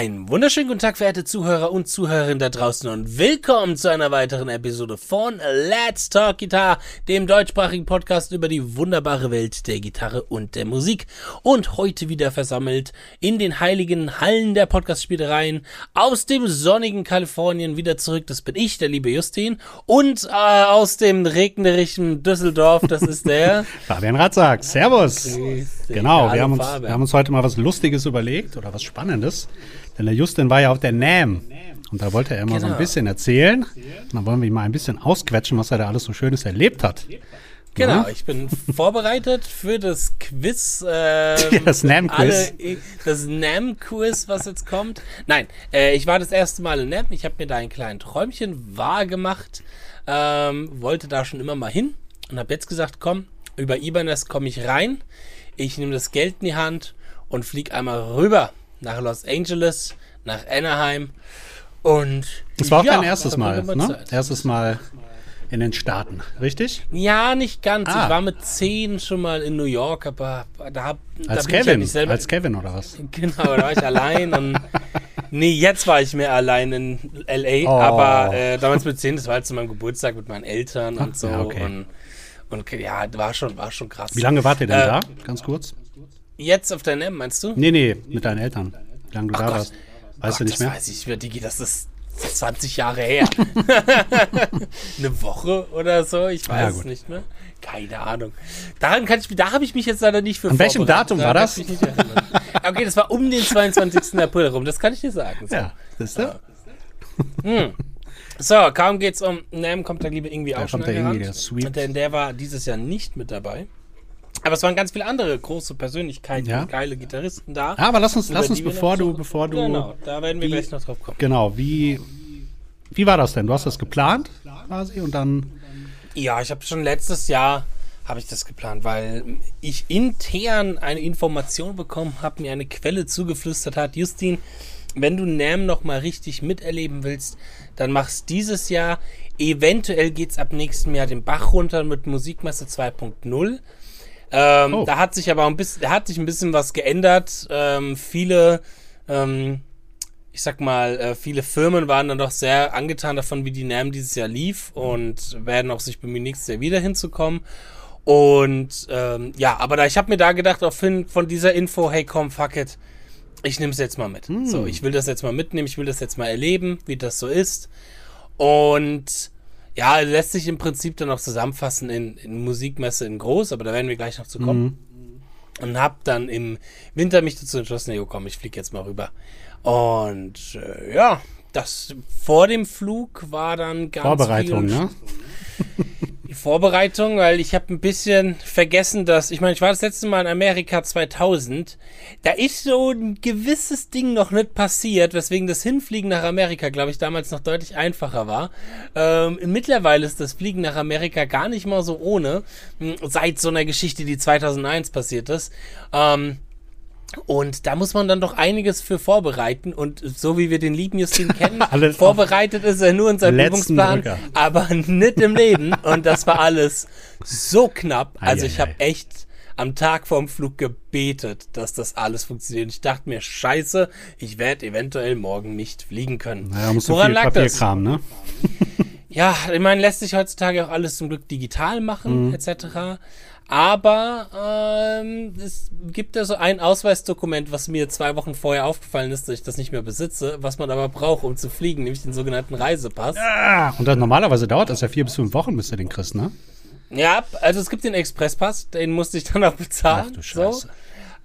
Einen wunderschönen guten Tag, verehrte Zuhörer und Zuhörerinnen da draußen und willkommen zu einer weiteren Episode von Let's Talk Guitar, dem deutschsprachigen Podcast über die wunderbare Welt der Gitarre und der Musik. Und heute wieder versammelt in den heiligen Hallen der Podcast-Spielereien aus dem sonnigen Kalifornien wieder zurück. Das bin ich, der liebe Justin. Und äh, aus dem regnerischen Düsseldorf, das ist der Fabian Ratzak. Servus. Genau, Hallo, wir haben, uns, wir haben uns heute mal was Lustiges überlegt oder was Spannendes. Denn der Justin war ja auf der NAM. Und da wollte er immer so ein Genau. bisschen erzählen. Und dann wollen wir ihn mal ein bisschen ausquetschen, was er da alles so Schönes erlebt hat. Genau, ich bin vorbereitet für das Quiz. Ähm, Das NAM-Quiz. Das NAM-Quiz, was jetzt kommt. Nein, äh, ich war das erste Mal in NAM. Ich habe mir da ein kleines Träumchen wahr gemacht. Ähm, wollte da schon immer mal hin und habe jetzt gesagt, komm, über Ibanez komme ich rein. Ich nehme das Geld in die Hand und fliege einmal rüber nach Los Angeles, nach Anaheim. Und Das war auch ja, dein erstes Mal, ne? Erstes Mal in den Staaten, richtig? Ja, nicht ganz. Ah. Ich war mit zehn schon mal in New York, aber da, hab, da Als bin ich ja Kevin, nicht selber. als Kevin oder was? genau, da war ich allein und nee, jetzt war ich mehr allein in LA, Oh. aber äh, damals mit zehn, das war halt zu meinem Geburtstag mit meinen Eltern und so ja, okay. und und ja, war schon, war schon krass. Wie lange wart ihr denn Äh, da? Ganz kurz. Jetzt auf der NEM, meinst du? Nee, nee, mit deinen Eltern. Wie lange du da Gott. warst. Weißt Gott, du nicht das mehr? weiß ich, Digi, das ist 20 Jahre her. Eine Woche oder so, ich weiß Ja, es nicht mehr. Keine Ahnung. Daran kann ich, da habe ich mich jetzt leider nicht für An welchem. Datum Daran war das? nicht. Okay, das war um den 22. April rum, das kann ich dir sagen. So, Ja, siehst du? so kaum geht's um NAM, kommt der liebe irgendwie auch schon kommt der Irgendwie, der Sweet. Denn der war dieses Jahr nicht mit dabei. Aber es waren ganz viele andere große Persönlichkeiten, Ja. geile Gitarristen da. Ja, aber lass uns, lass uns bevor du, so- bevor du, Genau, da werden wir die- gleich noch drauf kommen. genau, wie, wie war das denn? Du hast das geplant quasi und dann, Ja, ich habe schon letztes Jahr habe ich das geplant, weil ich intern eine Information bekommen habe, mir eine Quelle zugeflüstert hat, Justin, wenn du NAM noch mal richtig miterleben willst, dann mach's dieses Jahr. Eventuell geht's ab nächstem Jahr den Bach runter mit Musikmesse 2.0. Ähm, Oh. Da hat sich aber ein bisschen, da hat sich ein bisschen was geändert. Ähm, viele, ähm, ich sag mal, äh, viele Firmen waren dann doch sehr angetan davon, wie die NAM dieses Jahr lief und werden auch sich bemühen, nächstes Jahr wieder hinzukommen. Und ähm, ja, aber da, ich habe mir da gedacht, auf hin von dieser Info, hey komm, fuck it, ich nehme es jetzt mal mit. So, ich will das jetzt mal mitnehmen, ich will das jetzt mal erleben, wie das so ist. Und ja, lässt sich im Prinzip dann auch zusammenfassen in, in Musikmesse in groß, aber da werden wir gleich noch zu kommen. Und hab dann im Winter mich dazu entschlossen, jo komm, ich fliege jetzt mal rüber. Und äh, ja, das vor dem Flug war dann ganz Vorbereitung, viel ne? die Vorbereitung, weil ich habe ein bisschen vergessen, dass ich meine, ich war das letzte Mal in Amerika 2000. Da ist so ein gewisses Ding noch nicht passiert, weswegen das Hinfliegen nach Amerika, glaube ich, damals noch deutlich einfacher war. Ähm, mittlerweile ist das Fliegen nach Amerika gar nicht mal so ohne, mh, seit so einer Geschichte, die 2001 passiert ist. Ähm, und da muss man dann doch einiges für vorbereiten. Und so wie wir den lieben Justin kennen, vorbereitet ist er nur in seinem Übungsplan, Drücker. aber nicht im Leben. Und das war alles so knapp. Also ich Eieiei. habe echt am Tag vorm Flug gebetet, dass das alles funktioniert. Ich dachte mir, scheiße, ich werde eventuell morgen nicht fliegen können. Naja, musst du Woran viel lag das? Papierkram, ne? Ja, ich meine, lässt sich heutzutage auch alles zum Glück digital machen, etc. Aber ähm, es gibt ja so ein Ausweisdokument, was mir zwei Wochen vorher aufgefallen ist, dass ich das nicht mehr besitze, was man aber braucht, um zu fliegen, nämlich den sogenannten Reisepass. Ah, und dann normalerweise dauert das ja vier bis fünf Wochen, bis du den kriegst, ne? Ja, also es gibt den Expresspass, den musste ich dann auch bezahlen. Ach du So. Scheiße.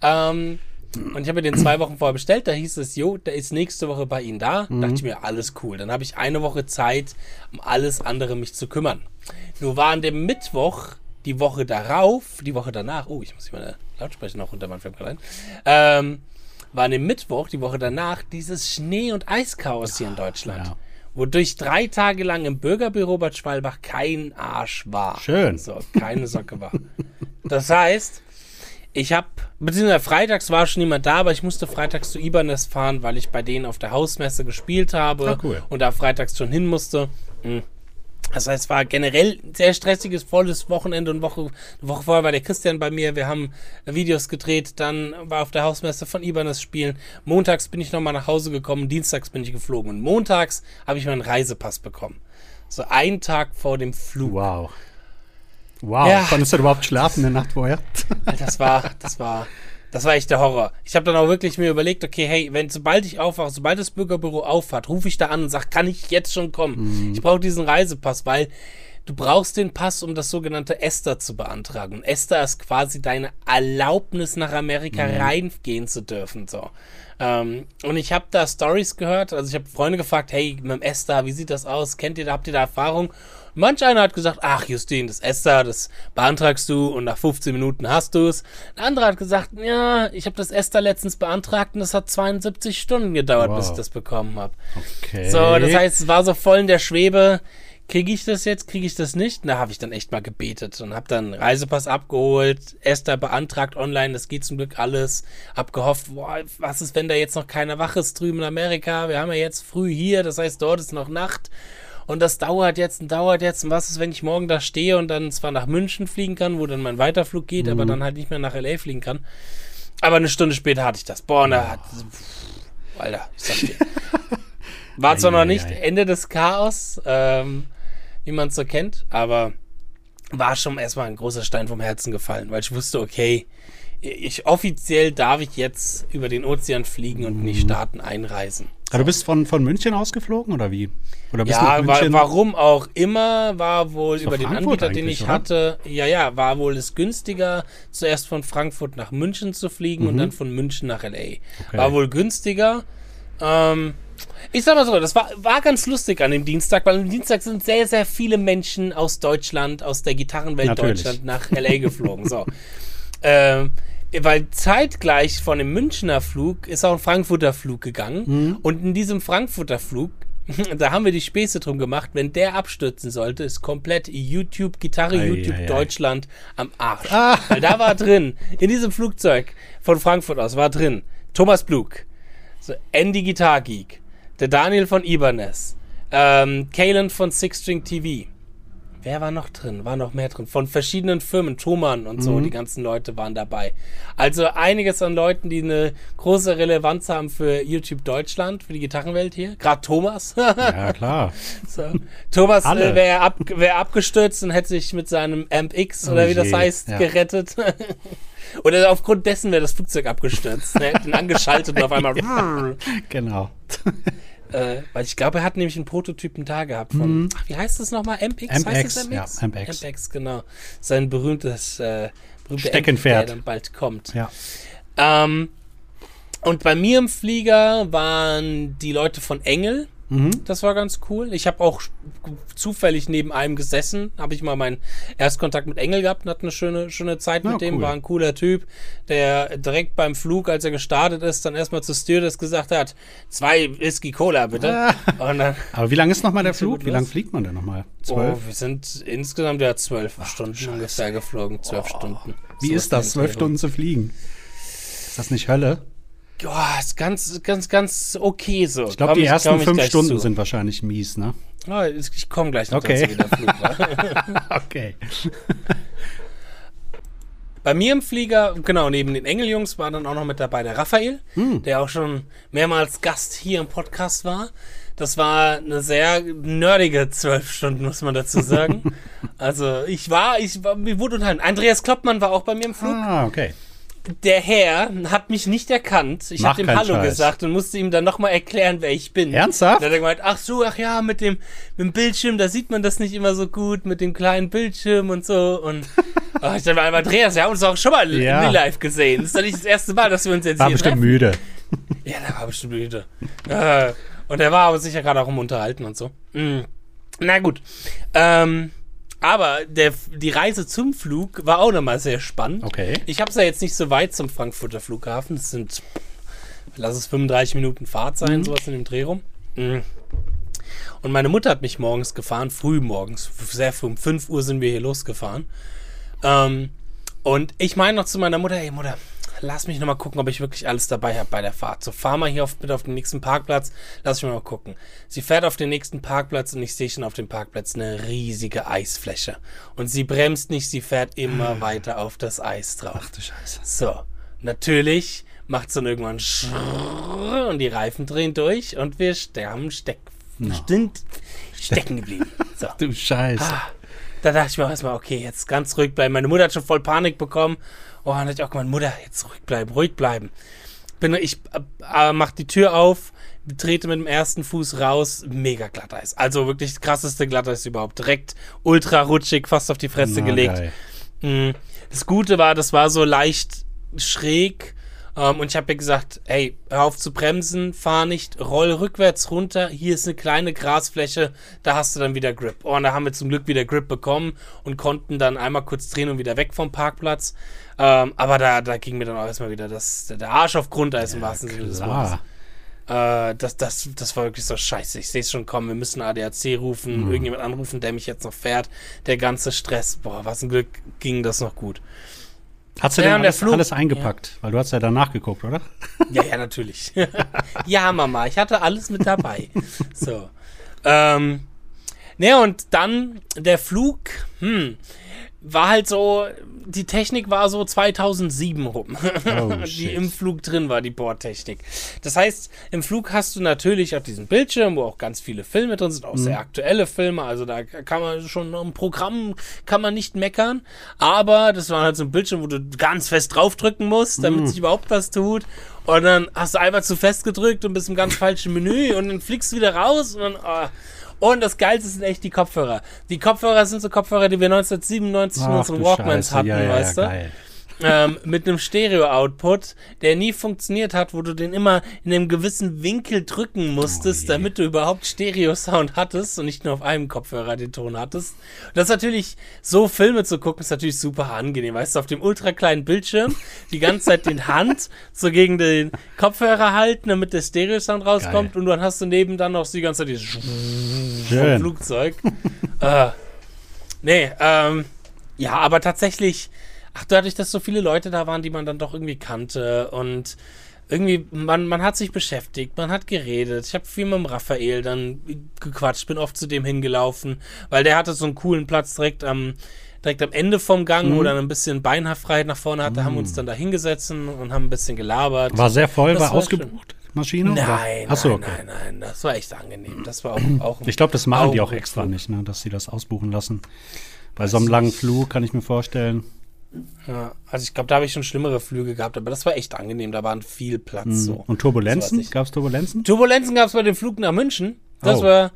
Ähm, und ich habe mir den zwei Wochen vorher bestellt. Da hieß es, jo, der ist nächste Woche bei Ihnen da. Mhm. Dachte ich mir, alles cool. Dann habe ich eine Woche Zeit, um alles andere mich zu kümmern. Nur war an dem Mittwoch, die Woche darauf, die Woche danach, oh, ich muss hier meine Lautsprecher noch runter, man fällt gerade ein, ähm, war an dem Mittwoch, die Woche danach, dieses Schnee- und Eischaos hier in Deutschland. ja. Wodurch drei Tage lang im Bürgerbüro Bad Schwalbach kein Arsch war. Schön. So, keine Socke war. Das heißt, ich habe, beziehungsweise freitags war schon niemand da, aber ich musste freitags zu Ibanez fahren, weil ich bei denen auf der Hausmesse gespielt habe Ah, cool. und da freitags schon hin musste. Hm. Das heißt, es war generell ein sehr stressiges, volles Wochenende und Woche, eine Woche vorher war der Christian bei mir. Wir haben Videos gedreht, dann war auf der Hausmesse von Ibanez spielen. Montags bin ich nochmal nach Hause gekommen, dienstags bin ich geflogen und montags habe ich meinen Reisepass bekommen. So einen Tag vor dem Flug. Wow. Wow. Ja. Konntest du überhaupt schlafen eine Nacht vorher? Das war, das war, das war echt der Horror. Ich habe dann auch wirklich mir überlegt, okay, hey, wenn sobald ich aufwache, sobald das Bürgerbüro aufhat, rufe ich da an und sage, kann ich jetzt schon kommen? Ich brauche diesen Reisepass, weil du brauchst den Pass, um das sogenannte ESTA zu beantragen. Und ESTA ist quasi deine Erlaubnis, nach Amerika reingehen zu dürfen. So. Ähm, und ich habe da Stories gehört, also ich habe Freunde gefragt, hey, mit dem ESTA, wie sieht das aus? Kennt ihr da, habt ihr da Erfahrung? Manch einer hat gesagt, ach Justin, das ESTA, das beantragst du und nach 15 Minuten hast du es. Ein anderer hat gesagt, ja, ich habe das ESTA letztens beantragt und das hat 72 Stunden gedauert, bis Wow. ich das bekommen habe. Okay. So, das heißt, es war so voll in der Schwebe. Kriege ich das jetzt, kriege ich das nicht? Da habe ich dann echt mal gebetet und habe dann Reisepass abgeholt, Esther beantragt online, das geht zum Glück alles. Hab gehofft, boah, was ist, wenn da jetzt noch keiner wach ist drüben in Amerika? Wir haben ja jetzt früh hier, das heißt, dort ist noch Nacht. Und das dauert jetzt und dauert jetzt. Und was ist, wenn ich morgen da stehe und dann zwar nach München fliegen kann, wo dann mein Weiterflug geht, aber dann halt nicht mehr nach L.A. fliegen kann. Aber eine Stunde später hatte ich das. Boah, da hat, pff, Alter, ich sag dir. War zwar noch nicht Ende des Chaos, ähm, wie man es so kennt, aber war schon erstmal ein großer Stein vom Herzen gefallen, weil ich wusste, okay, ich offiziell darf ich jetzt über den Ozean fliegen und in Mhm. die Staaten einreisen. Aber du bist von, von München ausgeflogen oder wie? Oder bist du Ja, wa München? warum auch immer, war wohl über den Frankfurt Anbieter, den ich oder? hatte, ja, ja, war wohl es günstiger, zuerst von Frankfurt nach München zu fliegen und dann von München nach L.A. Mhm. Okay. War wohl günstiger. Ähm, ich sag mal so, das war, war ganz lustig an dem Dienstag, weil am Dienstag sind sehr, sehr viele Menschen aus Deutschland, aus der Gitarrenwelt Natürlich. Deutschland nach L.A. geflogen. So. ähm, weil zeitgleich von dem Münchner Flug ist auch ein Frankfurter Flug gegangen. Mhm. Und in diesem Frankfurter Flug, da haben wir die Späße drum gemacht, wenn der abstürzen sollte, ist komplett YouTube, Gitarre, Ei, YouTube ei, ei. Deutschland am Arsch. Ah. Weil da war drin, in diesem Flugzeug von Frankfurt aus war drin Thomas Blug, so Andy Guitar Geek, der Daniel von Ibanez, ähm, Kalen von Six String TV. Wer war noch drin? War noch mehr drin. Von verschiedenen Firmen, Thomann und so, die ganzen Leute waren dabei. Also einiges an Leuten, die eine große Relevanz haben für YouTube Deutschland, für die Gitarrenwelt hier. Gerade Thomas. Ja, klar. so. Thomas äh, wäre ab, wär abgestürzt und hätte sich mit seinem Amp X oder Oh wie das je, heißt, ja. gerettet. oder aufgrund dessen wäre das Flugzeug abgestürzt. Er hätte ihn angeschaltet und auf einmal. Genau. Äh, weil ich glaube, er hat nämlich einen Prototypen da gehabt von, ach, wie heißt das nochmal? MX? heißt das MX? ja, MX. MX, genau. Sein berühmtes äh, berühmter Steckenpferd. MX, der dann bald kommt. Ja. Ähm, und bei mir im Flieger waren die Leute von Engel. Mhm. Das war ganz cool. Ich habe auch zufällig neben einem gesessen, habe ich mal meinen Erstkontakt mit Engel gehabt und hatte eine schöne, schöne Zeit Ja, mit dem. cool. War ein cooler Typ, der direkt beim Flug, als er gestartet ist, dann erstmal zur Stewardess gesagt hat, zwei Whisky Cola bitte. Dann, Aber wie lange ist nochmal der Flug? Wie lange fliegt man denn nochmal? oh, Zwölf? wir sind insgesamt ja zwölf Stunden ungefähr geflogen. Zwölf Stunden. Wie So ist das, zwölf Stunden zu fliegen? Ist das nicht Hölle? Ja, ist ganz, ganz, ganz okay so. Ich glaube, die ersten fünf Stunden sind wahrscheinlich mies, ne? Oh, ich komme gleich noch Okay. dazu, wie Flug. Okay. Bei mir im Flieger, genau, neben den Engeljungs war dann auch noch mit dabei der Raphael, Hm. der auch schon mehrmals Gast hier im Podcast war. Das war eine sehr nerdige zwölf Stunden, muss man dazu sagen. also ich war, ich war, mir wurde unterhalten. Andreas Kloppmann war auch bei mir im Flug. Ah, okay. Der Herr hat mich nicht erkannt. Ich habe ihm Hallo Scheiß. gesagt und musste ihm dann nochmal erklären, wer ich bin. Ernsthaft? Dann hat er gemeint, ach so, ach ja, mit dem, mit dem Bildschirm, da sieht man das nicht immer so gut, mit dem kleinen Bildschirm und so. Und oh, ich dachte, mal, Andreas, wir haben uns auch schon mal Ja. in Life gesehen. Das ist doch nicht das erste Mal, dass wir uns jetzt War hier bestimmt treffen. müde. Ja, der war bestimmt müde. Äh, und der war aber sicher gerade auch im Unterhalten und so. Mm. Na gut. Ähm, aber der, die Reise zum Flug war auch nochmal sehr spannend. Okay. Ich habe es ja jetzt nicht so weit zum Frankfurter Flughafen. Es sind, lass es 35 Minuten Fahrt sein, sowas in dem Dreh rum. Mhm. Und meine Mutter hat mich morgens gefahren, früh morgens, sehr früh, um 5 Uhr sind wir hier losgefahren. Ähm, und ich meine noch zu meiner Mutter, hey Mutter, lass mich nochmal gucken, ob ich wirklich alles dabei habe bei der Fahrt. So, fahr mal hier auf, bitte auf den nächsten Parkplatz, lass mich mal gucken. Sie fährt auf den nächsten Parkplatz und ich sehe schon auf dem Parkplatz eine riesige Eisfläche. Und sie bremst nicht, sie fährt immer weiter auf das Eis drauf. Ach du Scheiße. So, natürlich macht dann irgendwann Schrrrr und die Reifen drehen durch und wir sterben steck, sind stecken geblieben. So. Du Scheiße. Ah, da dachte ich mir auch erstmal, okay, jetzt ganz ruhig bleiben. Meine Mutter hat schon voll Panik bekommen. Oh, dann dachte ich auch gemeint, Mutter, jetzt ruhig bleiben, ruhig bleiben. Bin, ich äh, mach die Tür auf, trete mit dem ersten Fuß raus, mega Glatteis. Also wirklich das krasseste Glatteis überhaupt. Direkt ultra rutschig, fast auf die Fresse Na, gelegt. geil. Mm, Das Gute war, das war so leicht schräg. Ähm, und ich habe mir gesagt, hey, hör auf zu bremsen, fahr nicht, roll rückwärts runter. Hier ist eine kleine Grasfläche, da hast du dann wieder Grip. Oh, und da haben wir zum Glück wieder Grip bekommen und konnten dann einmal kurz drehen und wieder weg vom Parkplatz. Ähm, aber da, da ging mir dann auch erstmal wieder das, der Arsch auf Grundeis im wahrsten Sinne des Wortes. Äh, das, das, das war wirklich so scheiße. Ich sehe es schon kommen. Wir müssen ADAC rufen, Mhm. irgendjemand anrufen, der mich jetzt noch fährt. Der ganze Stress. Boah, was ein Glück ging das noch gut. Hast du Ja, denn alles, Flug- alles eingepackt? Weil du hast ja danach geguckt, oder? Ja, ja, natürlich. ja, Mama, ich hatte alles mit dabei. So. Ähm, ne, und dann der Flug, hm, war halt so, die Technik war so 2007 rum, Oh, die im Flug drin war, die Bordtechnik. Das heißt, im Flug hast du natürlich auch diesen Bildschirm, wo auch ganz viele Filme drin sind, auch Mhm. sehr aktuelle Filme, also da kann man schon am Programm kann man nicht meckern, aber das war halt so ein Bildschirm, wo du ganz fest draufdrücken musst, damit Mhm. sich überhaupt was tut. Und dann hast du einfach zu fest gedrückt und bist im ganz falschen Menü und dann fliegst du wieder raus und dann. ah. Und das Geilste sind echt die Kopfhörer. Die Kopfhörer sind so Kopfhörer, die wir 1997 in unseren Walkmans Scheiße. hatten, ja, ja, weißt ja, du? Geil. Ähm, mit einem Stereo-Output, der nie funktioniert hat, wo du den immer in einem gewissen Winkel drücken musstest, Oh damit du überhaupt Stereo-Sound hattest und nicht nur auf einem Kopfhörer den Ton hattest. Und das ist natürlich, so Filme zu gucken, ist natürlich super angenehm. Weißt du, auf dem ultra kleinen Bildschirm die ganze Zeit den Hand so gegen den Kopfhörer halten, damit der Stereo-Sound rauskommt Geil. und dann hast du neben dann noch die ganze Zeit dieses. Flugzeug. äh, nee, ähm, ja, aber tatsächlich, ach, dadurch, dass so viele Leute da waren, die man dann doch irgendwie kannte und irgendwie, man, man hat sich beschäftigt, man hat geredet. Ich habe viel mit dem Raphael dann gequatscht, bin oft zu dem hingelaufen, weil der hatte so einen coolen Platz direkt am, direkt am Ende vom Gang, Mhm. wo dann ein bisschen Beinfreiheit nach vorne hatte, haben wir uns dann da hingesetzt und haben ein bisschen gelabert. War sehr voll, Das war ausgebucht, Maschine? Nein, Ach so, nein, okay. nein, nein, das war echt angenehm. Das war auch, auch Ich glaube, das machen die auch extra Flug. nicht, ne, dass sie das ausbuchen lassen. Bei so einem langen Flug kann ich mir vorstellen. Ja, also ich glaube, da habe ich schon schlimmere Flüge gehabt, aber das war echt angenehm. Da waren viel Platz. Mhm. Und So was Turbulenzen? Gab es Turbulenzen? Turbulenzen gab es bei dem Flug nach München. Das Oh. war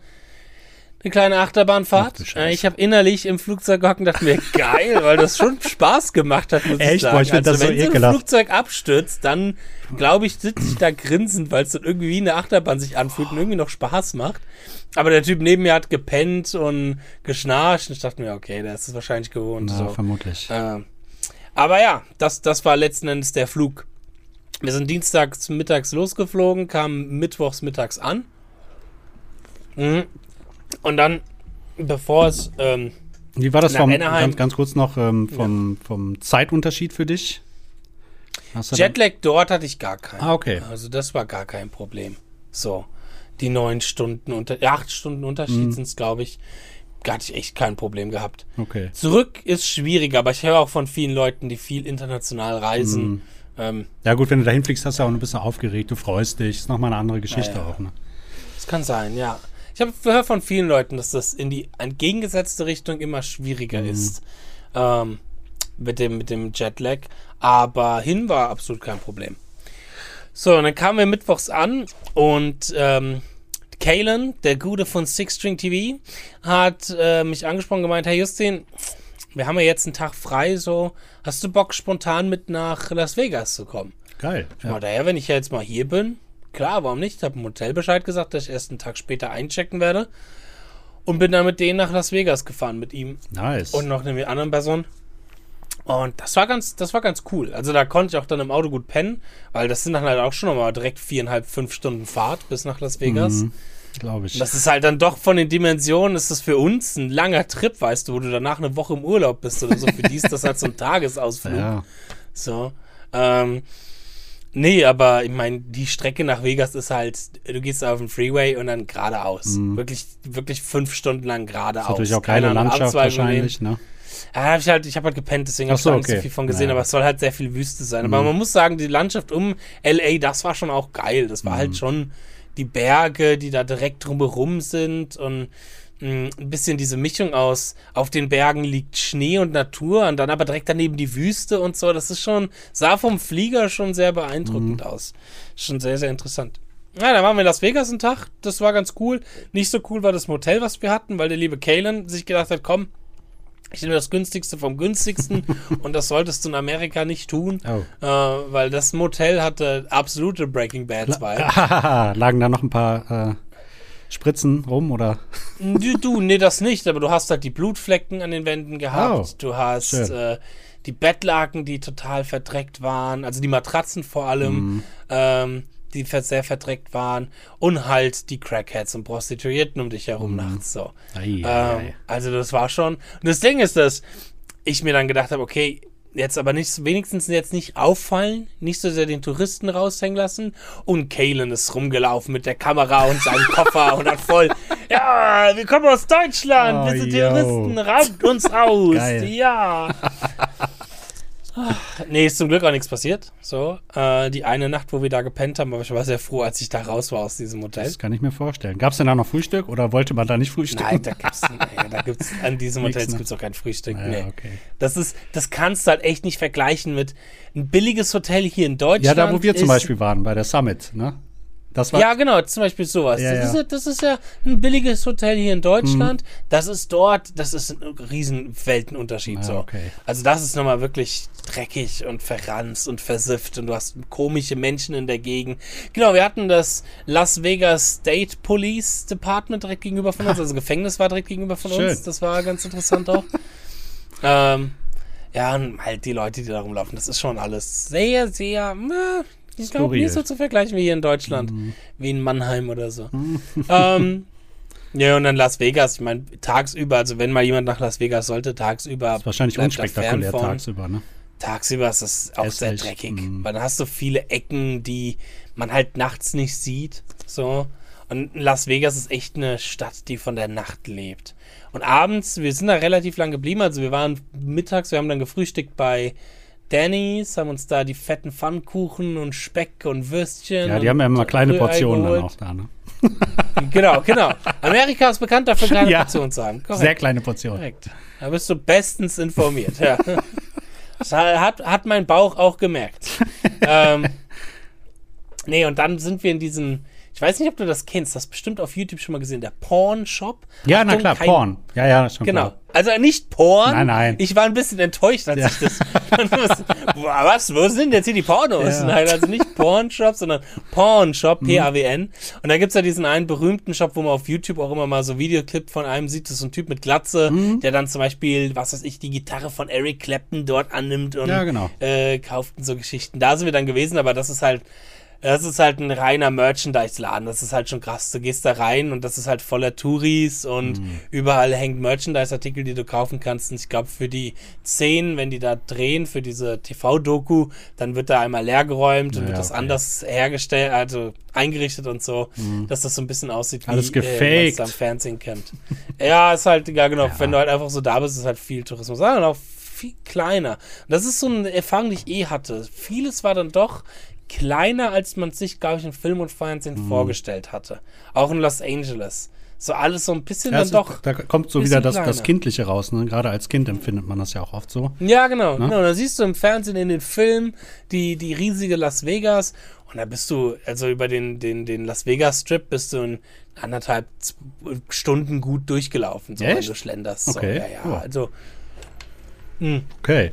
eine kleine Ach Achterbahnfahrt. Äh, ich habe innerlich im Flugzeug gehockt und dachte mir, geil, weil das schon Spaß gemacht hat, muss ich Echt? sagen. Boah, ich also, das wenn so ein ekelhaft. Flugzeug abstürzt, dann glaube ich, sitze ich da grinsend, weil es dann irgendwie wie eine Achterbahn sich anfühlt und irgendwie noch Spaß macht. Aber der Typ neben mir hat gepennt und geschnarcht und ich dachte mir, okay, der ist es wahrscheinlich gewohnt. Na, so. vermutlich. Äh, aber ja, das, das war letzten Endes der Flug. Wir sind dienstags mittags losgeflogen, kamen mittwochs mittags an. Mhm. Und dann, bevor es, ähm, Wie war das vom, Anaheim. ganz, ganz kurz noch ähm, vom, vom Zeitunterschied für dich? Jetlag dort hatte ich gar keinen. Ah, okay. Also das war gar kein Problem. So, die neun Stunden, unter, ja, acht Stunden Unterschied Mhm. sind es, glaube ich. Da hatte ich echt kein Problem gehabt. Okay. Zurück ist schwieriger, aber ich höre auch von vielen Leuten, die viel international reisen. Mhm. Ähm, Ja gut, wenn du dahin fliegst, hast du auch ein bisschen aufgeregt, du freust dich. Ist nochmal eine andere Geschichte Ja, auch. Ne? Das kann sein, ja. Ich habe gehört von vielen Leuten, dass das in die entgegengesetzte Richtung immer schwieriger ist ähm, mit, dem, mit dem Jetlag. Aber hin war absolut kein Problem. So, und dann kamen wir mittwochs an und ähm, Kalen, der Gute von Six String TV, hat äh, mich angesprochen und gemeint, Herr Justin, wir haben ja jetzt einen Tag frei, so, hast du Bock, spontan mit nach Las Vegas zu kommen? Geil. Ja. Ja. daher, wenn ich jetzt mal hier bin, klar, warum nicht? Ich habe im Hotel Bescheid gesagt, dass ich erst einen Tag später einchecken werde. Und bin dann mit denen nach Las Vegas gefahren, mit ihm Nice. und noch einer anderen Person. Und das war ganz, das war ganz cool. Also da konnte ich auch dann im Auto gut pennen, weil das sind dann halt auch schon nochmal direkt viereinhalb, fünf Stunden Fahrt bis nach Las Vegas. Mhm, Glaube ich. Das ist halt dann doch von den Dimensionen, ist das für uns ein langer Trip, weißt du, wo du danach eine Woche im Urlaub bist oder so. Für die ist das halt so ein Tagesausflug. ja. So. Ähm, nee, aber ich meine, die Strecke nach Vegas ist halt, du gehst auf den Freeway und dann geradeaus. Wirklich, wirklich fünf Stunden lang geradeaus. Mhm. Ist natürlich auch Keine keine Landschaft Abzweigung nehmen. wahrscheinlich, ne? Ja, hab ich halt, ich habe halt gepennt, deswegen habe ich so, da nicht so okay. viel von gesehen, Ja. aber es soll halt sehr viel Wüste sein. Aber man muss sagen, die Landschaft um LA, das war schon auch geil. Das war halt schon die Berge, die da direkt drumherum sind und mh, ein bisschen diese Mischung aus, auf den Bergen liegt Schnee und Natur und dann aber direkt daneben die Wüste und so. Das ist schon, sah vom Flieger schon sehr beeindruckend aus. Schon sehr, sehr interessant. Ja, dann waren wir in Las Vegas einen Tag. Das war ganz cool. Nicht so cool war das Motel, was wir hatten, weil der liebe Kalen sich gedacht hat, komm, ich nehme das günstigste vom günstigsten und das solltest du in Amerika nicht tun, Oh. äh, weil das Motel hatte absolute Breaking Bad Vibe. Lagen da noch ein paar äh, Spritzen rum oder? Du, du, nee, das nicht, aber du hast halt die Blutflecken an den Wänden gehabt. Oh, du hast äh, die Bettlaken, die total verdreckt waren, also die Matratzen vor allem, Mhm. ähm, die sehr verdreckt waren und halt die Crackheads und Prostituierten um dich herum nachts so. Ei, Ähm, ei. also das war schon. Und das Ding ist, dass ich mir dann gedacht habe, okay, jetzt aber nicht, wenigstens jetzt nicht auffallen, nicht so sehr den Touristen raushängen lassen. Und Kalen ist rumgelaufen mit der Kamera und seinem Koffer und hat voll, ja, wir kommen aus Deutschland, wir Oh, sind yo. Terroristen, raubt uns aus, Geil. ja. Nee, ist zum Glück auch nichts passiert. So, äh, die eine Nacht, wo wir da gepennt haben, aber ich war sehr froh, als ich da raus war aus diesem Hotel. Das kann ich mir vorstellen. Gab es denn da noch Frühstück oder wollte man da nicht frühstücken? Nein, da gibt's, nee, da gibt's an diesem Nix, Hotels ne? gibt's auch kein Frühstück. Ja, nee. okay. Das ist, das kannst du halt echt nicht vergleichen mit ein billiges Hotel hier in Deutschland. Ja, da wo wir zum Beispiel waren, bei der Summit, ne? Das war Ja, genau, zum Beispiel sowas. Ja, das, Ist ja. das ist ja ein billiges Hotel hier in Deutschland. Mhm. Das ist dort, das ist ein riesen Weltenunterschied. Ah, so. okay. Also das ist nochmal wirklich dreckig und verranzt und versifft und du hast komische Menschen in der Gegend. Genau, wir hatten das Las Vegas State Police Department direkt gegenüber von uns, also Gefängnis war direkt gegenüber von Schön. uns. Das war ganz interessant auch. ähm, ja, und halt die Leute, die da rumlaufen, das ist schon alles sehr, sehr, äh, ich glaube, nicht so zu vergleichen wie hier in Deutschland, wie in Mannheim oder so. ähm, ja, und dann Las Vegas, ich meine, tagsüber, also wenn mal jemand nach Las Vegas sollte, tagsüber. ist wahrscheinlich unspektakulär tagsüber, ne? Tagsüber ist es auch sehr Hässlich, dreckig, mm. weil dann hast du viele Ecken, die man halt nachts nicht sieht. So. Und Las Vegas ist echt eine Stadt, die von der Nacht lebt. Und abends, wir sind da relativ lang geblieben, also wir waren mittags, wir haben dann gefrühstückt bei Danny's, haben uns da die fetten Pfannkuchen und Speck und Würstchen. Ja, die haben ja immer kleine Rührei Portionen dann geholt. auch da, ne? Genau, genau. Amerika ist bekannt dafür, kleine Ja. Portionen zu haben. Korrekt. Sehr kleine Portionen. Korrekt. Da bist du bestens informiert. Ja. Das hat, hat mein Bauch auch gemerkt. ähm, nee, und dann sind wir in diesem, ich weiß nicht, ob du das kennst, das hast bestimmt auf YouTube schon mal gesehen, der Porn Shop. Ja, na Achtung, klar, kein- Porn. Ja, ja, schon Genau. klar. Also nicht Porn. Nein, nein. Ich war ein bisschen enttäuscht, als Ja. ich das. Boah, was? Wo sind jetzt hier die Pornos? Ja. Nein, also nicht Porn-Shop, sondern Porn-Shop, Mhm. P-A-W-N. Und da gibt's ja diesen einen berühmten Shop, wo man auf YouTube auch immer mal so Videoclip von einem sieht. Das ist so ein Typ mit Glatze, Mhm. der dann zum Beispiel, was weiß ich, die Gitarre von Eric Clapton dort annimmt und Ja, genau. äh, kauft und so Geschichten. Da sind wir dann gewesen, aber das ist halt. Das ist halt ein reiner Merchandise-Laden. Das ist halt schon krass. Du gehst da rein und das ist halt voller Touris und Mhm. überall hängt Merchandise-Artikel, die du kaufen kannst. Und ich glaube, für die Szenen, wenn die da drehen, für diese TV-Doku, dann wird da einmal leergeräumt und Ja, wird das okay. anders hergestellt, also eingerichtet und so, dass das so ein bisschen aussieht, wie Mhm. Alles äh, man es am Fernsehen kennt. ja, ist halt, ja genau, wenn du halt einfach so da bist, ist halt viel Tourismus. Aber auch viel kleiner. Und das ist so eine Erfahrung, die ich eh hatte. Vieles war dann doch kleiner, als man sich, glaube ich, in Film und Fernsehen Mhm. vorgestellt hatte. Auch in Los Angeles. So alles so ein bisschen Ja, dann doch. da kommt so wieder das, das. Kindliche raus. Ne? Gerade als Kind empfindet man das ja auch oft so. Ja, genau. Ne? genau. Da siehst du im Fernsehen, in den Filmen, die, die riesige Las Vegas. Und da bist du, also über den, den, den Las Vegas Strip bist du in anderthalb Stunden gut durchgelaufen, so wenn Echt? du schlenderst. So. Okay, Ja, ja. cool. Also, Okay.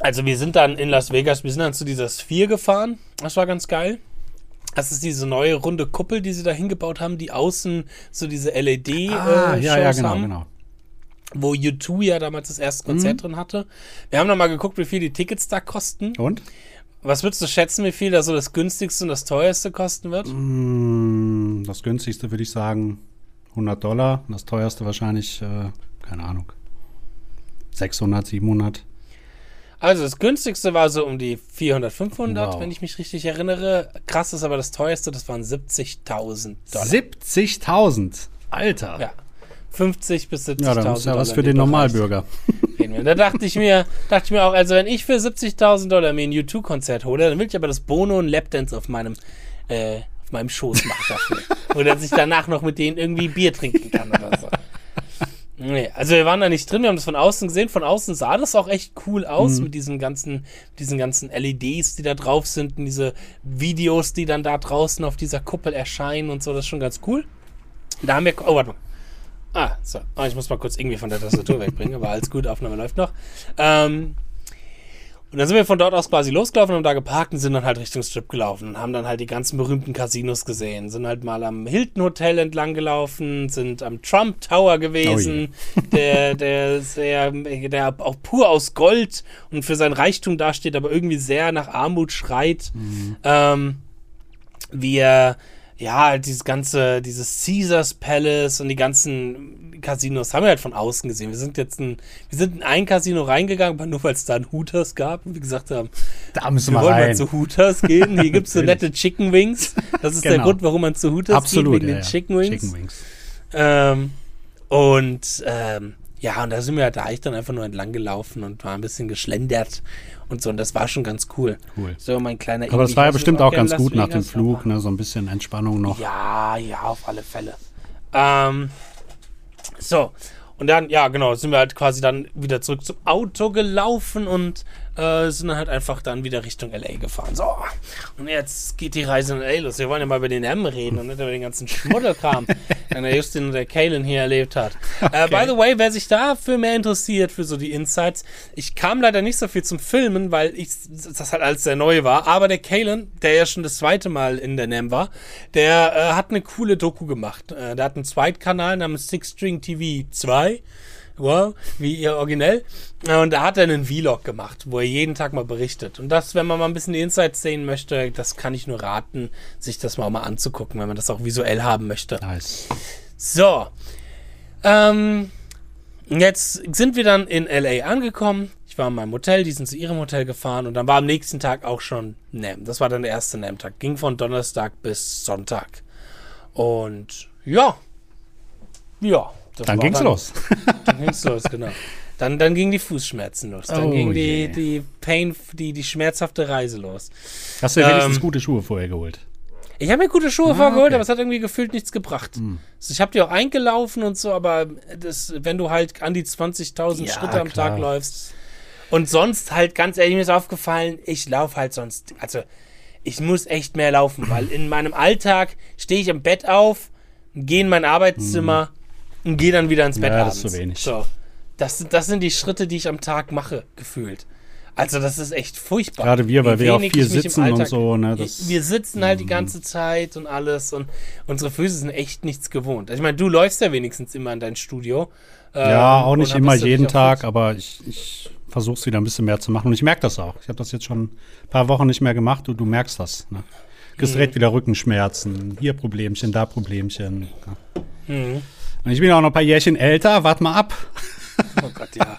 Also wir sind dann in Las Vegas, wir sind dann zu dieser Sphere gefahren. Das war ganz geil. Das ist diese neue runde Kuppel, die sie da hingebaut haben, die außen so diese LED Ah, äh, ja, ja, genau, haben. genau. wo U2 ja damals das erste Mhm. Konzert drin hatte. Wir haben noch mal geguckt, wie viel die Tickets da kosten. Und? Was würdest du schätzen, wie viel da so das günstigste und das teuerste kosten wird? Mm, Das günstigste würde ich sagen 100 Dollar. Das teuerste wahrscheinlich, äh, keine Ahnung, 600, 700. Also das günstigste war so um die 400, 500, Wow. wenn ich mich richtig erinnere. Krass ist aber das teuerste, das waren 70.000 Dollar. 70.000. Alter. Ja. 50 bis 70.000 Ja, dann ist ja was für den Normalbürger. Da dachte ich mir, dachte ich mir auch, also wenn ich für 70.000 Dollar mir ein U2-Konzert hole, dann will ich aber das Bono und Lapdance auf meinem, äh, auf meinem Schoß machen dafür. oder dass ich danach noch mit denen irgendwie Bier trinken kann oder so. Nee, also wir waren da nicht drin, wir haben das von außen gesehen. Von außen sah das auch echt cool aus mit diesen ganzen, diesen ganzen LEDs, die da drauf sind und diese Videos, die dann da draußen auf dieser Kuppel erscheinen und so. Das ist schon ganz cool. Da haben wir, oh, warte mal. Ah, so. Ah, ich muss mal kurz irgendwie von der Tastatur wegbringen, aber alles gut, Aufnahme läuft noch. Ähm, und dann sind wir von dort aus quasi losgelaufen, haben da geparkt und sind dann halt Richtung Strip gelaufen und haben dann halt die ganzen berühmten Casinos gesehen. Sind halt mal am Hilton Hotel entlang gelaufen, sind am Trump Tower gewesen, der, der sehr, der auch pur aus Gold und für sein Reichtum dasteht, aber irgendwie sehr nach Armut schreit. Ähm, wir, ja, dieses ganze, dieses Caesars Palace und die ganzen Casinos haben wir halt von außen gesehen. Wir sind jetzt ein, wir sind in ein Casino reingegangen, nur weil es da einen Hooters gab und wir gesagt haben, Da müssen wir wir wollen mal rein. zu Hooters gehen. Hier gibt es so nette Chicken Wings. Das ist der Genau. Grund, warum man zu Hooters Absolut. geht, wegen ja, den. Chicken Wings. Chicken Wings. Ähm, und ähm, ja, und da sind wir halt da ich dann einfach nur entlang gelaufen und war ein bisschen geschlendert und so. Und das war schon ganz cool. Cool. So mein kleiner Aber das war ja bestimmt auch ganz gut nach dem Flug, ne? So ein bisschen Entspannung noch. Ja, ja, auf alle Fälle. Ähm, so. Und dann, ja, genau, sind wir halt quasi dann wieder zurück zum Auto gelaufen und äh, sind dann halt einfach dann wieder Richtung LA gefahren. So, und jetzt geht die Reise in LA los. Wir wollen ja mal über den M reden und nicht über den ganzen Schmuddelkram, den der Justin und der Kalen hier erlebt hat. Äh, by the way, wer sich dafür mehr interessiert, für so die Insights, ich kam leider nicht so viel zum Filmen, weil ich das halt alles sehr neu war, aber der Kalen, der ja schon das zweite Mal in der NAM war, der äh, hat eine coole Doku gemacht. Äh, der hat einen Zweitkanal namens Six String TV 2 wow, wie ihr originell. Und da hat er einen Vlog gemacht, wo er jeden Tag mal berichtet. Und das, wenn man mal ein bisschen die Insights sehen möchte, das kann ich nur raten, sich das mal, mal anzugucken, wenn man das auch visuell haben möchte. Nice. So. Ähm, jetzt sind wir dann in LA angekommen. Ich war in meinem Hotel, die sind zu ihrem Hotel gefahren und dann war am nächsten Tag auch schon NAM. Das war dann der erste NAM-Tag. Ging von Donnerstag bis Sonntag. Und ja. Ja. Dann ging's los. Dann ging's los, genau. Dann, dann gingen die Fußschmerzen los. Dann Oh ging die, die Pain, die, die schmerzhafte Reise los. Hast du wenigstens Ähm, gute Schuhe vorher geholt? Ich habe mir gute Schuhe Ah, vorgeholt, okay. Hm. aber es hat irgendwie gefühlt nichts gebracht. Also ich habe die auch eingelaufen und so, aber das, wenn du halt an die 20.000 Ja, Schritte am klar. Tag läufst und sonst halt, ganz ehrlich, mir ist aufgefallen, ich laufe halt sonst, also ich muss echt mehr laufen, weil in meinem Alltag stehe ich im Bett auf, gehe in mein Arbeitszimmer und gehe dann wieder ins Bett. Ja, das abends. ist zu wenig. So, das, sind- das sind die Schritte, die ich am Tag mache, gefühlt. Also das ist echt furchtbar. Gerade wir, weil wir auch viel sitzen und Alltag- so, ne, das- Mhm. wir sitzen halt die ganze Zeit und alles und unsere Füße sind echt nichts gewohnt. Ich meine, du läufst ja wenigstens immer in dein Studio. Ja, ähm, auch und nicht immer jeden auch Tag, aber ich, ich versuche es wieder ein bisschen mehr zu machen. Und ich merke das auch. Ich habe das jetzt schon ein paar Wochen nicht mehr gemacht und du merkst das. Ne? Kriegst Mhm. wieder Rückenschmerzen. Hier Problemchen, da Problemchen. Ja. Mhm. Ich bin auch noch ein paar Jährchen älter. Wart mal ab. Oh Gott, ja.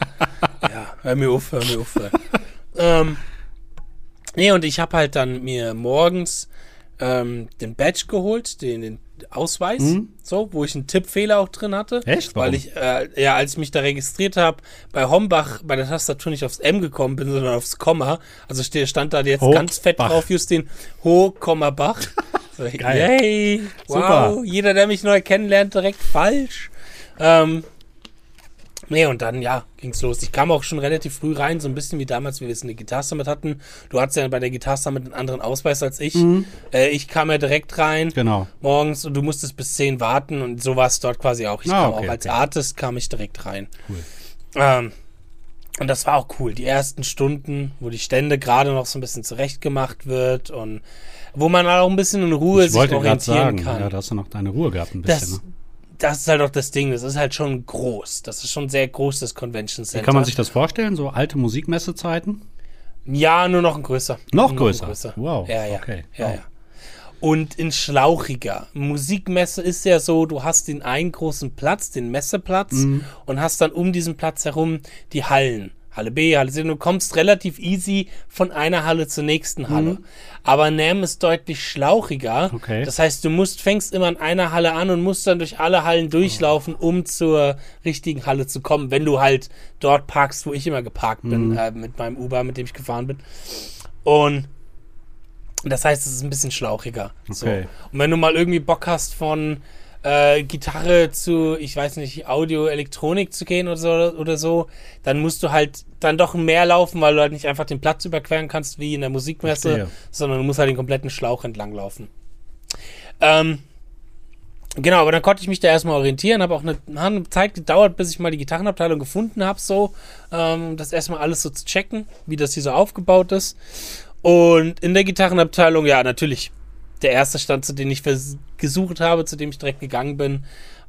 ja, hör mir auf, hör mir auf. ähm, nee, und ich habe halt dann mir morgens ähm, den Badge geholt, den, den Ausweis, so, wo ich einen Tippfehler auch drin hatte. Mhm. Echt? Weil Warum? ich, äh, ja, als ich mich da registriert habe, bei Hombach bei der Tastatur nicht aufs M gekommen bin, sondern aufs Komma. Also stand da jetzt Ho- ganz fett Bach. drauf, Justin, Ho, Komma, Bach. So, Geil. Yay, wow, Super. jeder, der mich neu kennenlernt, direkt falsch. Ähm, Nee, und dann, ja, ging's los. Ich kam auch schon relativ früh rein, so ein bisschen wie damals, wie wir es in der Guitar Summit hatten. Du hattest ja bei der Guitar Summit einen anderen Ausweis als ich. Äh, ich kam ja direkt rein, Mhm. Genau. morgens, und du musstest bis 10 warten und so war es dort quasi auch. Ich Ah, kam okay, auch als okay. Artist, kam ich direkt rein. Cool. Ähm, und das war auch cool. Die ersten Stunden, wo die Stände gerade noch so ein bisschen zurechtgemacht wird und wo man auch ein bisschen in Ruhe Ich sich orientieren sagen, kann. ja, da hast du noch deine Ruhe gehabt ein bisschen. das, ne? das ist halt auch das Ding. Das ist halt schon groß. Das ist schon sehr groß, das Convention Center. Wie kann man sich das vorstellen? So alte Musikmessezeiten? Ja, nur noch ein größer. Noch ein größer? Wow, Ja, ja. okay. Ja, Wow. ja. Und in schlauchiger. Musikmesse ist ja so, du hast den einen großen Platz, den Messeplatz, Mhm. und hast dann um diesen Platz herum die Hallen. Halle B, Halle C. Du kommst relativ easy von einer Halle zur nächsten Halle. Aber NAM ist deutlich schlauchiger. Okay. Das heißt, du musst, fängst immer an einer Halle an und musst dann durch alle Hallen durchlaufen, um zur richtigen Halle zu kommen, wenn du halt dort parkst, wo ich immer geparkt bin, äh, mit meinem Uber, mit dem ich gefahren bin. Und das heißt, es ist ein bisschen schlauchiger. So. Okay. Und wenn du mal irgendwie Bock hast von äh, Gitarre zu, ich weiß nicht, Audio, Elektronik zu gehen oder so, oder so, dann musst du halt dann doch mehr laufen, weil du halt nicht einfach den Platz überqueren kannst wie in der Musikmesse, Verstehe. sondern du musst halt den kompletten Schlauch entlang laufen. Ähm, genau, aber dann konnte ich mich da erstmal orientieren, habe auch eine, eine Zeit gedauert, bis ich mal die Gitarrenabteilung gefunden habe, so, ähm, das erstmal alles so zu checken, wie das hier so aufgebaut ist. Und in der Gitarrenabteilung, ja, natürlich, der erste Stand, zu dem ich gesucht habe, zu dem ich direkt gegangen bin,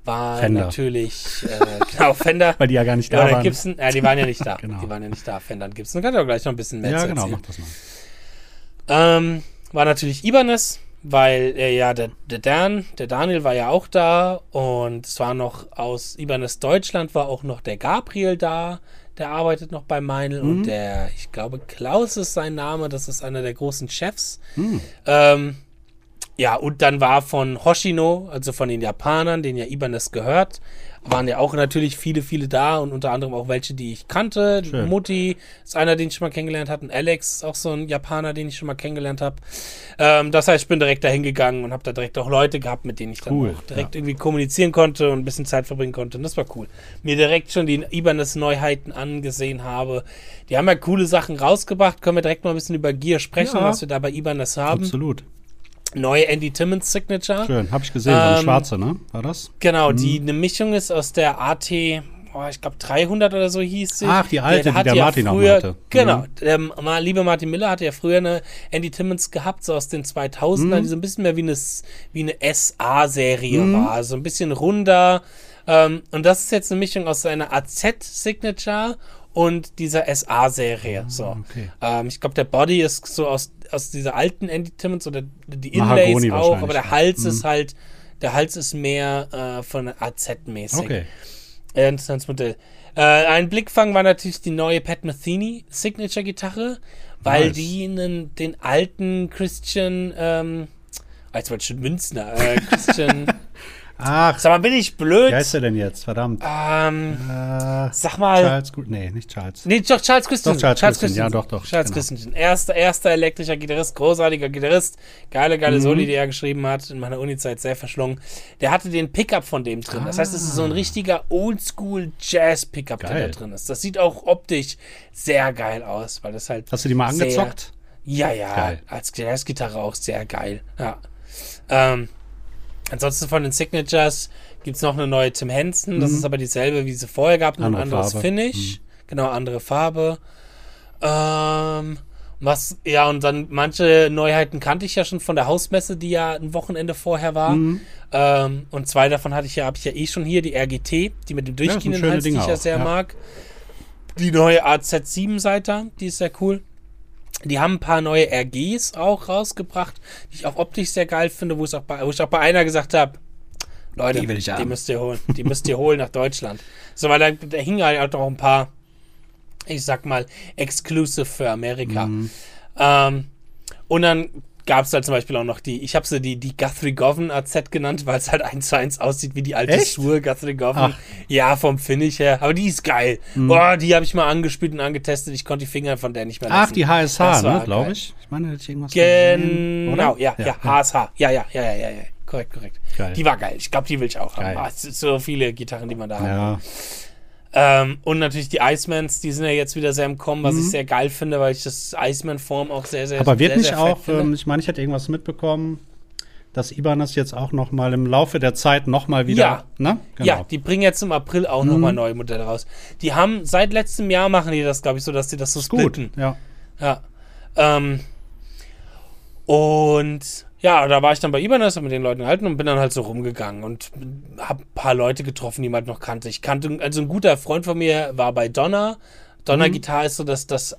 war Fender. natürlich, äh, genau, Fender. Weil die ja gar nicht da Ja, oder waren. Gibson, ja, die waren ja nicht da. Genau. Die waren ja nicht da, Fender und Gibson. Kann ich auch gleich noch ein bisschen mehr ja, genau, erzählen. mach das mal. Ähm, war natürlich Ibanez, weil äh, ja der, der Dan, der Daniel war ja auch da und es war noch aus Ibanez Deutschland war auch noch der Gabriel da, der arbeitet noch bei Meinl und der, ich glaube Klaus ist sein Name, das ist einer der großen Chefs. Ähm, ja, und dann war von Hoshino, also von den Japanern, denen ja Ibanez gehört, waren ja auch natürlich viele, viele da und unter anderem auch welche, die ich kannte. Schön. Mutti ist einer, den ich schon mal kennengelernt habe. Und Alex ist auch so ein Japaner, den ich schon mal kennengelernt habe. Ähm, das heißt, ich bin direkt dahin gegangen und habe da direkt auch Leute gehabt, mit denen ich dann Cool, auch direkt ja. irgendwie kommunizieren konnte und ein bisschen Zeit verbringen konnte. Und das war cool. Mir direkt schon die Ibanez-Neuheiten angesehen habe. Die haben ja coole Sachen rausgebracht. Können wir direkt mal ein bisschen über Gear sprechen, Ja. was wir da bei Ibanez haben. Absolut. Neue Andy Timmons Signature. Schön. Hab ich gesehen, so eine Ähm, schwarze, ne? War das? Genau, die eine Mischung ist aus der AT, oh, ich glaube 300 oder so hieß sie. Ach, die alte, die hatte der Martin auch mal früher, hatte. Genau, Mhm. der liebe Martin Miller hatte ja früher eine Andy Timmons gehabt, so aus den 2000ern, Mhm. die so ein bisschen mehr wie eine, wie eine SA-Serie war, so ein bisschen runder. Ähm, und das ist jetzt eine Mischung aus einer AZ-Signature und dieser SA-Serie. So. Ah, okay. Ähm, ich glaube, der Body ist so aus, aus dieser alten Andy Timmons oder die Inlays auch, aber der. Hals ist halt, der Hals ist mehr äh, von AZ-mäßig. Okay. Äh, interessantes Modell. Äh, ein Blickfang war natürlich die neue Pat Metheny Signature Gitarre, weil Nice. die einen, den alten Christian, ähm, ah, jetzt wollte ich schon Münzner, äh, Christian, Ach, sag mal, bin ich blöd? wie heißt der denn jetzt? Verdammt. Ähm, Äh, sag mal, Charles. Nee, nicht Charles. Nee, doch, Charles Christensen. Doch, Charles Christensen, ja, doch, doch, Charles genau. Christensen. Erster, erster elektrischer Gitarrist, großartiger Gitarrist. Geile, geile Mhm. Soli, die er geschrieben hat. In meiner Uni-Zeit sehr verschlungen. Der hatte den Pickup von dem drin. Das heißt, es ist so ein richtiger Oldschool-Jazz-Pickup, der da Ah. Drin ist. Das sieht auch optisch sehr geil aus, weil das halt. Hast du die mal angezockt? Ja, ja. Geil. Als Jazzgitarre auch sehr geil. Ja. Ähm, ansonsten von den Signatures gibt es noch eine neue Tim Henson. Das ist aber dieselbe, wie sie vorher gab, nur ein Mhm. Andere anderes Farbe. Mhm. Finish. Genau, andere Farbe. Ähm, was, ja, und dann manche Neuheiten kannte ich ja schon von der Hausmesse, die ja ein Wochenende vorher war. Mhm. Ähm, und zwei davon hatte ich ja, habe ich ja eh schon hier, die RGT, die mit dem durchgehenden schöne Hals, die ich ja sehr ja. mag. Die neue AZ7-Seite, die ist sehr cool. Die haben ein paar neue RGs auch rausgebracht, die ich auch optisch sehr geil finde, wo, auch bei, wo ich auch bei einer gesagt habe, Leute, Die will ich die haben. müsst ihr holen. Die müsst ihr holen nach Deutschland. So, weil da, da hingen halt auch ein paar, ich sag mal, exclusive für Amerika. Mhm. Ähm, und dann gab es halt zum Beispiel auch noch die, ich habe sie die, die Guthrie Govan AZ genannt, weil es halt eins zu eins aussieht wie die alte Echt? Schuhe Guthrie Govan. Ach. Mhm. Ja, vom Finish her. Aber die ist geil. Boah, die habe ich mal angespielt und angetestet. Ich konnte die Finger von der nicht mehr lassen. Ach, die HSH, ne, glaube ich. Ich meine, hätte ich irgendwas gesehen, Genau, oder? ja, ja, HSH. Ja, ja, ja, ja, ja, ja. Korrekt, korrekt. Geil. Die war geil. Ich glaube, die will ich auch haben. Geil. Ah, es sind so viele Gitarren, die man da hat. Ähm, und natürlich die Icemans, die sind ja jetzt wieder sehr im Kommen, was Mhm. ich sehr geil finde, weil ich das Iceman-Form auch sehr, sehr aber wird sehr, nicht sehr auch, finde. ähm, ich meine, ich hätte irgendwas mitbekommen, dass Ibanez jetzt auch noch mal im Laufe der Zeit noch mal wieder, Ja. ne? Genau. Ja, die bringen jetzt im April auch noch nochmal neue Modelle raus. Die haben seit letztem Jahr machen die das, glaube ich, so, dass die das so ist gut. splitten. Ja. Ja. Ähm, und ja, da war ich dann bei Ibanez und mit den Leuten gehalten und bin dann halt so rumgegangen und habe ein paar Leute getroffen, die man halt noch kannte. Ich kannte, also ein guter Freund von mir war bei Donner. Donner Mhm. Guitar ist so das, das äh,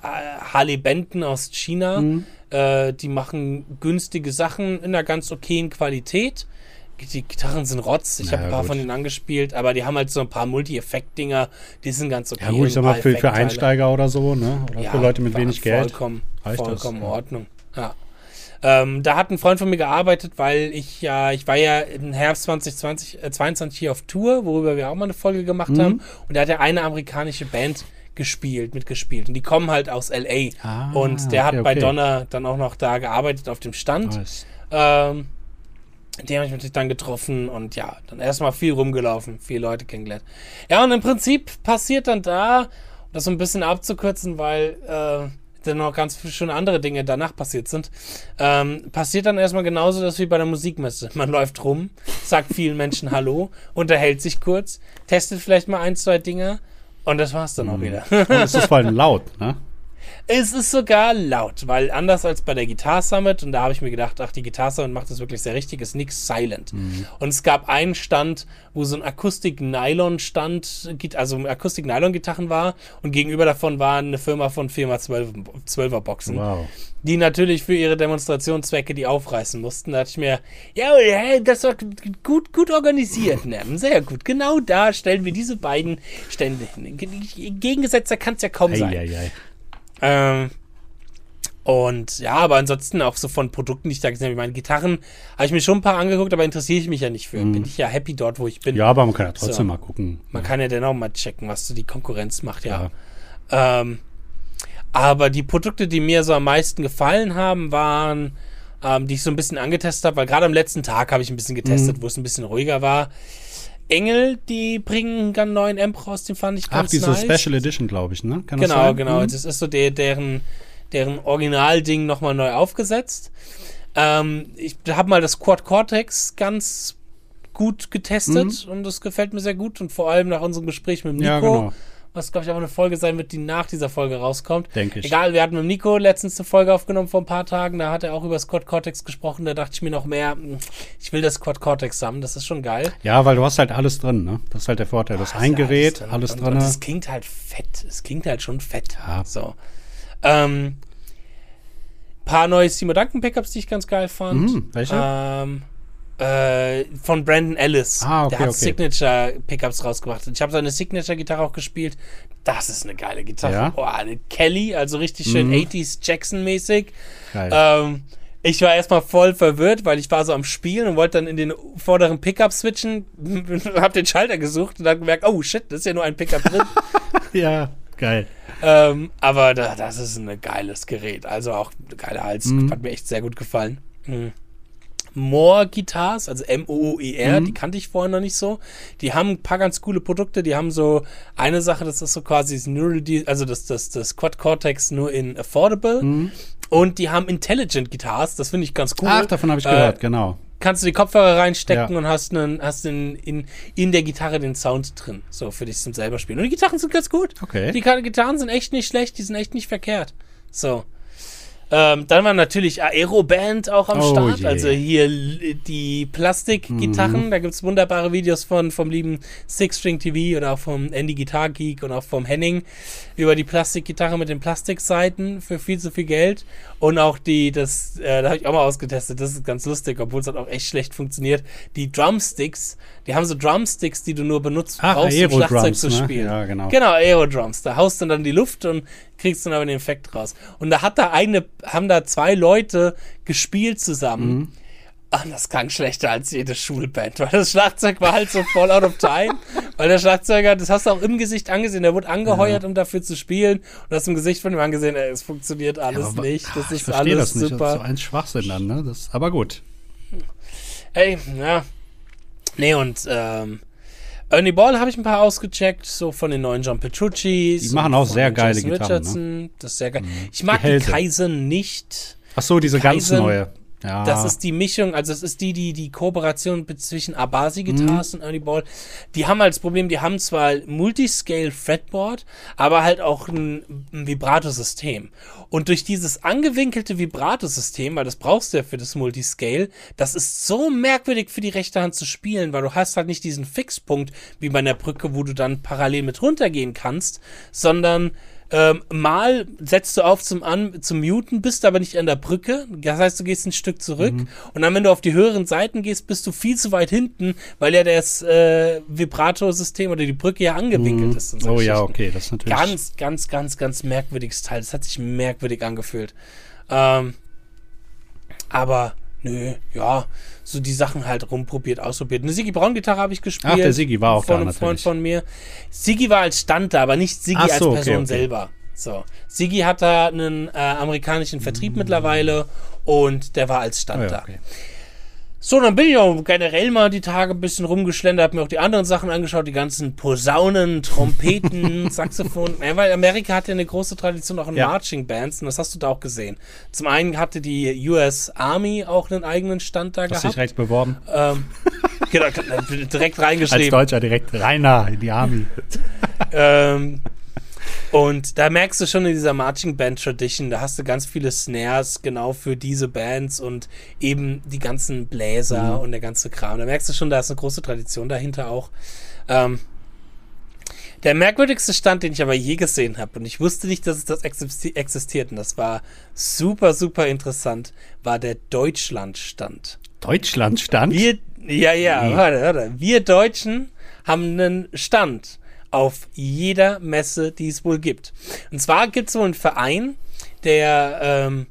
Harley Benton aus China. Mhm. Äh, die machen günstige Sachen in einer ganz okayen Qualität. die Gitarren sind Rotz. Ich habe ein ja, paar gut. von denen angespielt, aber die haben halt so ein paar Multi-Effekt-Dinger, die sind ganz okay. Ja gut, ich sag mal, für, für. Einsteiger oder so, ne? Oder für Leute mit wenig Geld. Vollkommen, reicht das, vollkommen in ja. Ordnung. Ja. Ähm, da hat ein Freund von mir gearbeitet, weil ich ja, ich war ja im Herbst 2020, äh, 22 hier auf Tour, worüber wir auch mal eine Folge gemacht Mhm. haben. Und da hat er eine amerikanische Band gespielt, mitgespielt. Und die kommen halt aus LA. Ah, und der okay, hat bei okay. Donner dann auch noch da gearbeitet auf dem Stand. Nice. Ähm, den habe ich natürlich dann getroffen und ja, dann erstmal viel rumgelaufen, viele Leute kennengelernt. Ja, und im Prinzip passiert dann da, um das so ein bisschen abzukürzen, weil äh, dann noch ganz viele schöne andere Dinge danach passiert sind, ähm, passiert dann erstmal genauso das wie bei der Musikmesse. Man läuft rum, sagt vielen Menschen Hallo, unterhält sich kurz, testet vielleicht mal ein, zwei Dinge und das war's dann auch wieder. Und es ist vor allem laut, ne? Es ist sogar laut, weil anders als bei der Guitar Summit, und da habe ich mir gedacht, ach, die Guitar Summit macht das wirklich sehr richtig, ist nix silent. Und es gab einen Stand, wo so ein Akustik-Nylon-Stand, also Akustik-Nylon-Gitarren war, und gegenüber davon war eine Firma von Firma 12, 12er Boxen, Wow. die natürlich für ihre Demonstrationszwecke die aufreißen mussten. Da dachte ich mir, ja, hey, das war gut, gut organisiert, Nem, sehr gut. Genau da stellen wir diese beiden Stände hin. Gegengesetzter kann es ja kaum sein. Eieiei. Ähm, und ja, aber ansonsten auch so von Produkten, die ich da gesehen habe. Ich meine, Gitarren habe ich mir schon ein paar angeguckt, aber interessiere ich mich ja nicht für. Bin ich ja happy dort, wo ich bin. Mhm. Ja, aber man kann ja trotzdem So. mal gucken. Man kann ja dennoch mal checken, was so die Konkurrenz macht, ja. Ähm, aber die Produkte, die mir so am meisten gefallen haben, waren, ähm, die ich so ein bisschen angetestet habe, weil gerade am letzten Tag habe ich ein bisschen getestet, Mhm. wo es ein bisschen ruhiger war. Engel, die bringen einen ganz neuen Amp raus, den fand ich Ach, ganz diese nice. Special Edition, glaube ich, ne? Kann das Genau, sein? genau. Mhm. Das ist so der, deren, deren Originalding nochmal neu aufgesetzt. Ähm, ich habe mal das Quad Cortex ganz gut getestet und das gefällt mir sehr gut und vor allem nach unserem Gespräch mit Nico, Ja, genau. Was glaube ich auch eine Folge sein wird, die nach dieser Folge rauskommt. Denke ich. Egal, wir hatten mit Nico letztens eine Folge aufgenommen vor ein paar Tagen, da hat er auch über das Quad Cortex gesprochen, da dachte ich mir noch mehr, hm, ich will das Quad Cortex haben, das ist schon geil. Ja, weil du hast halt alles drin, ne? Das ist halt der Vorteil. Das Ah, ein ist ja Gerät, alles drin. Es klingt halt fett. Es klingt halt schon fett. Ja. So. Ähm, paar neue Simo Duncan Pickups, die ich ganz geil fand. Mhm, welche? Ähm, äh, von Brandon Ellis. Ah, okay, Der hat okay. Signature Pickups rausgebracht. Ich habe seine Signature Gitarre auch gespielt. Das ist eine geile Gitarre. Ja? Oh, eine Kelly, also richtig schön Mhm. 80s Jackson mäßig. Geil. Ähm, ich war erstmal voll verwirrt, weil ich war so am Spielen und wollte dann in den vorderen Pickup switchen, hab den Schalter gesucht und dann gemerkt, oh shit, das ist ja nur ein Pickup drin. ja, geil. ähm, aber da, das ist ein geiles Gerät. Also auch geiler Hals. Mhm. Hat mir echt sehr gut gefallen. Mhm. Moore Guitars, also M-O-O-E-R, Mhm. die kannte ich vorher noch nicht so. Die haben ein paar ganz coole Produkte. Die haben so eine Sache, das ist so quasi das Neural, also das, das, das Quad Cortex nur in Affordable. Mhm. Und die haben Intelligent Guitars, das finde ich ganz cool. Ach, davon habe ich Äh, gehört, genau. kannst du die Kopfhörer reinstecken Ja. und hast, einen, hast in, in, in der Gitarre den Sound drin. So für dich zum selber spielen. Und die Gitarren sind ganz gut. Okay. Die Gitarren sind echt nicht schlecht, die sind echt nicht verkehrt. So. Ähm, dann war natürlich Aeroband auch am Oh Start. je. Also hier die Plastikgitarren. Mhm. Da gibt es wunderbare Videos von vom lieben Six String TV oder auch vom Andy Guitar Geek und auch vom Henning über die Plastikgitarre mit den Plastikseiten für viel zu viel Geld. Und auch die, das, äh, da habe ich auch mal ausgetestet, das ist ganz lustig, obwohl es halt auch echt schlecht funktioniert. Die Drumsticks, die haben so Drumsticks, die du nur benutzt Ach, brauchst, um Schlagzeug zu ne? spielen. Ja, genau. Genau, Aerodrums. Da haust du dann die Luft und kriegst dann aber den Effekt raus. Und da hat da eine, haben da zwei Leute gespielt zusammen. Mhm. Ah, das klang schlechter als jede Schulband, weil das Schlagzeug war halt so voll out of time. weil der Schlagzeuger, das hast du auch im Gesicht angesehen, der wurde angeheuert, um dafür zu spielen. Und hast im Gesicht von ihm angesehen, ey, es funktioniert alles Aber- nicht. Das Ah, ich ist verstehe alles das nicht. super. Das ist so ein Schwachsinn dann, ne? Das, aber gut. Ey, ja. Nee, und ähm, Ernie Ball habe ich ein paar ausgecheckt, so von den neuen John Petrucci's. Die machen auch sehr geile Jason Gitarren, ne? Richardson. Das ist sehr geil. Ich mag Die die. Kaizen nicht. Ach so, diese ganz Kaizen, neue. Ja. Das ist die Mischung, also es ist die, die, die Kooperation zwischen Abasi Guitars und Ernie Ball. Die haben halt das Problem, die haben zwar Multiscale Fretboard, aber halt auch ein, ein Vibrato-System. Und durch dieses angewinkelte Vibrato-System, weil das brauchst du ja für das Multiscale, das ist so merkwürdig für die rechte Hand zu spielen, weil du hast halt nicht diesen Fixpunkt wie bei einer Brücke, wo du dann parallel mit runtergehen kannst, sondern Ähm, mal setzt du auf zum, An zum Muten, bist aber nicht an der Brücke. Das heißt, du gehst ein Stück zurück. Mhm. Und dann, wenn du auf die höheren Seiten gehst, bist du viel zu weit hinten, weil ja das äh, Vibrato-System oder die Brücke ja angewinkelt ist. und so Oh ja, okay, das ist natürlich. Ganz, ganz, ganz, ganz merkwürdiges Teil. Das hat sich merkwürdig angefühlt. Ähm, aber nö, ja, so die Sachen halt rumprobiert, ausprobiert. Eine Siggi Braun Gitarre habe ich gespielt. Ach, der Siggi war auch von da, einem Freund von mir. Siggi war als Stand da, aber nicht Siggi Ach als so, okay, Person okay. selber. So, Siggi hat da einen äh, amerikanischen Vertrieb mittlerweile und der war als Stand Oh da. ja, okay. So, dann bin ich auch generell mal die Tage ein bisschen rumgeschlendert, hab mir auch die anderen Sachen angeschaut, die ganzen Posaunen, Trompeten, Saxophon. Ja, weil Amerika hat ja eine große Tradition auch in Ja. Marching Bands und das hast du da auch gesehen. Zum einen hatte die US Army auch einen eigenen Stand da Hast dich gehabt. recht beworben? Ähm, genau, direkt Als reingeschrieben. Deutscher direkt reiner in die Army. Ähm, und da merkst du schon in dieser Marching Band Tradition, da hast du ganz viele Snares genau für diese Bands und eben die ganzen Bläser und der ganze Kram. Da merkst du schon, da ist eine große Tradition dahinter auch. Ähm, der merkwürdigste Stand, den ich aber je gesehen habe, und ich wusste nicht, dass es das existi existiert, und das war super, super interessant, war der Deutschland-Stand. Deutschland stand. Wir, ja, ja, Nee. warte, warte. Wir Deutschen haben einen Stand auf jeder Messe, die es wohl gibt. Und zwar gibt es wohl einen Verein, der ähm,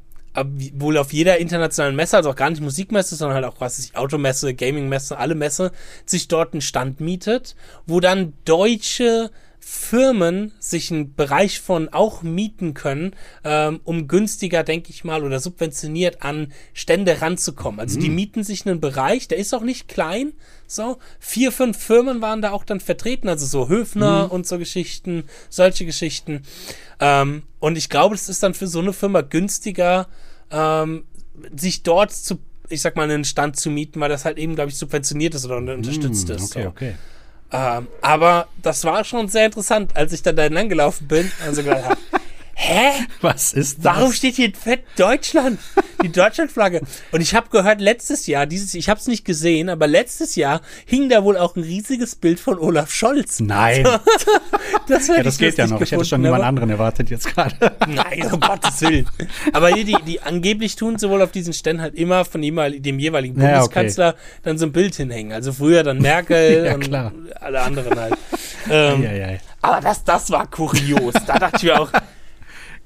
wohl auf jeder internationalen Messe, also auch gar nicht Musikmesse, sondern halt auch, ich, Automesse, Gamingmesse, alle Messe, sich dort einen Stand mietet, wo dann deutsche Firmen sich einen Bereich von auch mieten können, ähm, um günstiger, denke ich mal, oder subventioniert an Stände ranzukommen. Also die mieten sich einen Bereich, der ist auch nicht klein, so. Vier, fünf Firmen waren da auch dann vertreten, also so Höfner und so Geschichten, solche Geschichten. Ähm, und ich glaube, es ist dann für so eine Firma günstiger, ähm, sich dort zu, ich sag mal, einen Stand zu mieten, weil das halt eben, glaube ich, subventioniert ist oder unterstützt ist. Okay, so. okay. Ähm, aber das war schon sehr interessant, als ich dann da entlang gelaufen bin. Und so gedacht hä? Was ist das? Warum steht hier fett Deutschland? Die Deutschlandflagge. Und ich habe gehört, letztes Jahr, dieses, ich habe es nicht gesehen, aber letztes Jahr hing da wohl auch ein riesiges Bild von Olaf Scholz. Nein, Das, ja, das geht ja noch. Ich hätte schon jemand anderen erwartet jetzt gerade. Nein, um Gottes Willen. Aber die, die, die angeblich tun sowohl auf diesen Ständen halt immer von dem jeweiligen Ja, okay. Bundeskanzler dann so ein Bild hinhängen. Also früher dann Merkel Ja, und klar. alle anderen halt. Ähm, Ja, ja. Aber das, das war kurios. Da dachte ich mir auch,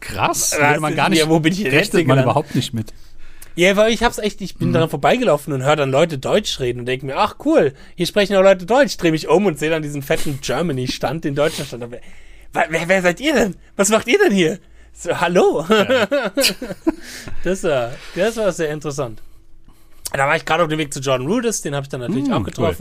Krass. Würde man gar nicht, hier? Wo bin ich rechnet man überhaupt nicht mit. ja, weil ich hab's echt, ich Mhm. bin daran vorbeigelaufen und höre dann Leute Deutsch reden und denke mir, ach cool, hier sprechen auch Leute Deutsch. Dreh mich um und sehe dann diesen fetten Germany-Stand, den Deutschland stand. Wer, wer, wer seid ihr denn? Was macht ihr denn hier? So, hallo. das, war, das war sehr interessant. Da war ich gerade auf dem Weg zu Jordan Rudess, den habe ich dann natürlich Mm, auch cool.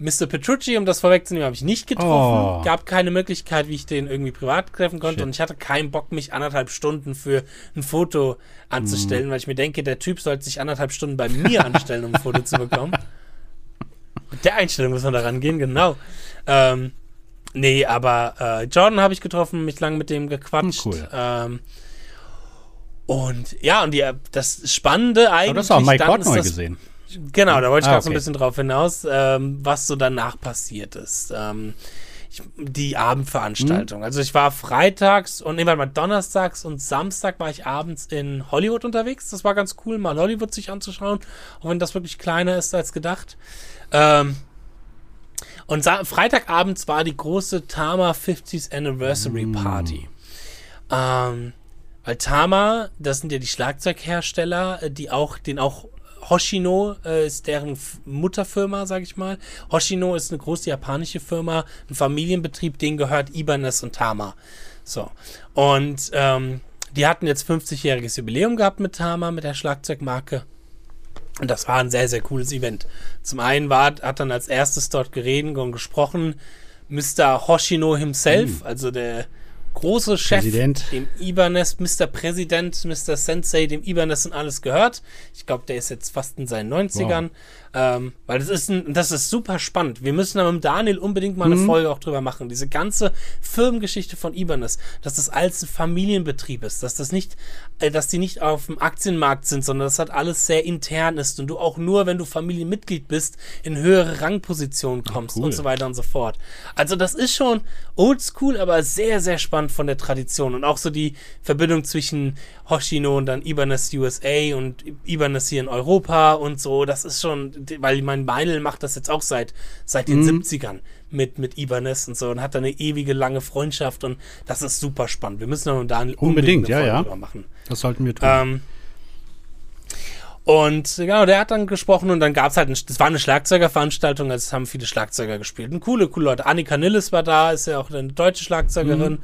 Mr. Petrucci, um das vorwegzunehmen, habe ich nicht getroffen. Oh. Gab keine Möglichkeit, wie ich den irgendwie privat treffen konnte. Shit. Und ich hatte keinen Bock, mich anderthalb Stunden für ein Foto anzustellen, Mm. weil ich mir denke, der Typ sollte sich anderthalb Stunden bei mir anstellen, um ein Foto zu bekommen. Mit der Einstellung muss man da rangehen, genau. Ähm, nee, aber äh, Jordan habe ich getroffen, mich lang mit dem gequatscht. Cool. Ähm, und ja, und die, das Spannende eigentlich. Aber das auch Mike Portnoy das- gesehen. Genau, da wollte ich Ah, gerade so ein okay. bisschen drauf hinaus, ähm, was so danach passiert ist. Ähm, ich, die Abendveranstaltung. Also ich war freitags und nee, warte mal, donnerstags und Samstag war ich abends in Hollywood unterwegs. Das war ganz cool, mal Hollywood sich anzuschauen, auch wenn das wirklich kleiner ist als gedacht. Ähm, und Freitagabends war die große Tama 50th Anniversary Party. Ähm, weil Tama, das sind ja die Schlagzeughersteller, äh, die auch, den auch Hoshino äh, ist deren Mutterfirma, sag ich mal. Hoshino ist eine große japanische Firma, ein Familienbetrieb, denen gehört Ibanez und Tama. So. Und ähm, die hatten jetzt 50-jähriges Jubiläum gehabt mit Tama, mit der Schlagzeugmarke. Und das war ein sehr, sehr cooles Event. Zum einen war, hat dann als erstes dort geredet und gesprochen Mr. Hoshino himself, also der große Chef, Präsident. dem Ibanez, Mr. Präsident, Mr. Sensei, dem Ibanez und alles gehört. Ich glaube, der ist jetzt fast in seinen 90ern. Ähm, weil das ist, ein, das ist super spannend. Wir müssen aber mit Daniel unbedingt mal eine Mhm. Folge auch drüber machen. Diese ganze Firmengeschichte von Ibanez, dass das alles ein Familienbetrieb ist, dass das nicht, äh, dass die nicht auf dem Aktienmarkt sind, sondern dass das alles sehr intern ist und du auch nur, wenn du Familienmitglied bist, in höhere Rangpositionen kommst cool. und so weiter und so fort. Also das ist schon oldschool, aber sehr, sehr spannend von der Tradition und auch so die Verbindung zwischen Hoshino und dann Ibanez USA und Ibanez hier in Europa und so, das ist schon, weil mein Meinl macht das jetzt auch seit, seit den 70ern mit, mit Ibanez und so und hat da eine ewige lange Freundschaft und das ist super spannend. Wir müssen da Unbedingt, ja, ja. drüber machen. Das sollten wir tun. Ähm, und genau, der hat dann gesprochen und dann gab es halt, ein, das war eine Schlagzeugerveranstaltung, also es haben viele Schlagzeuger gespielt. Und coole, coole Leute. Annika Nilles war da, ist ja auch eine deutsche Schlagzeugerin.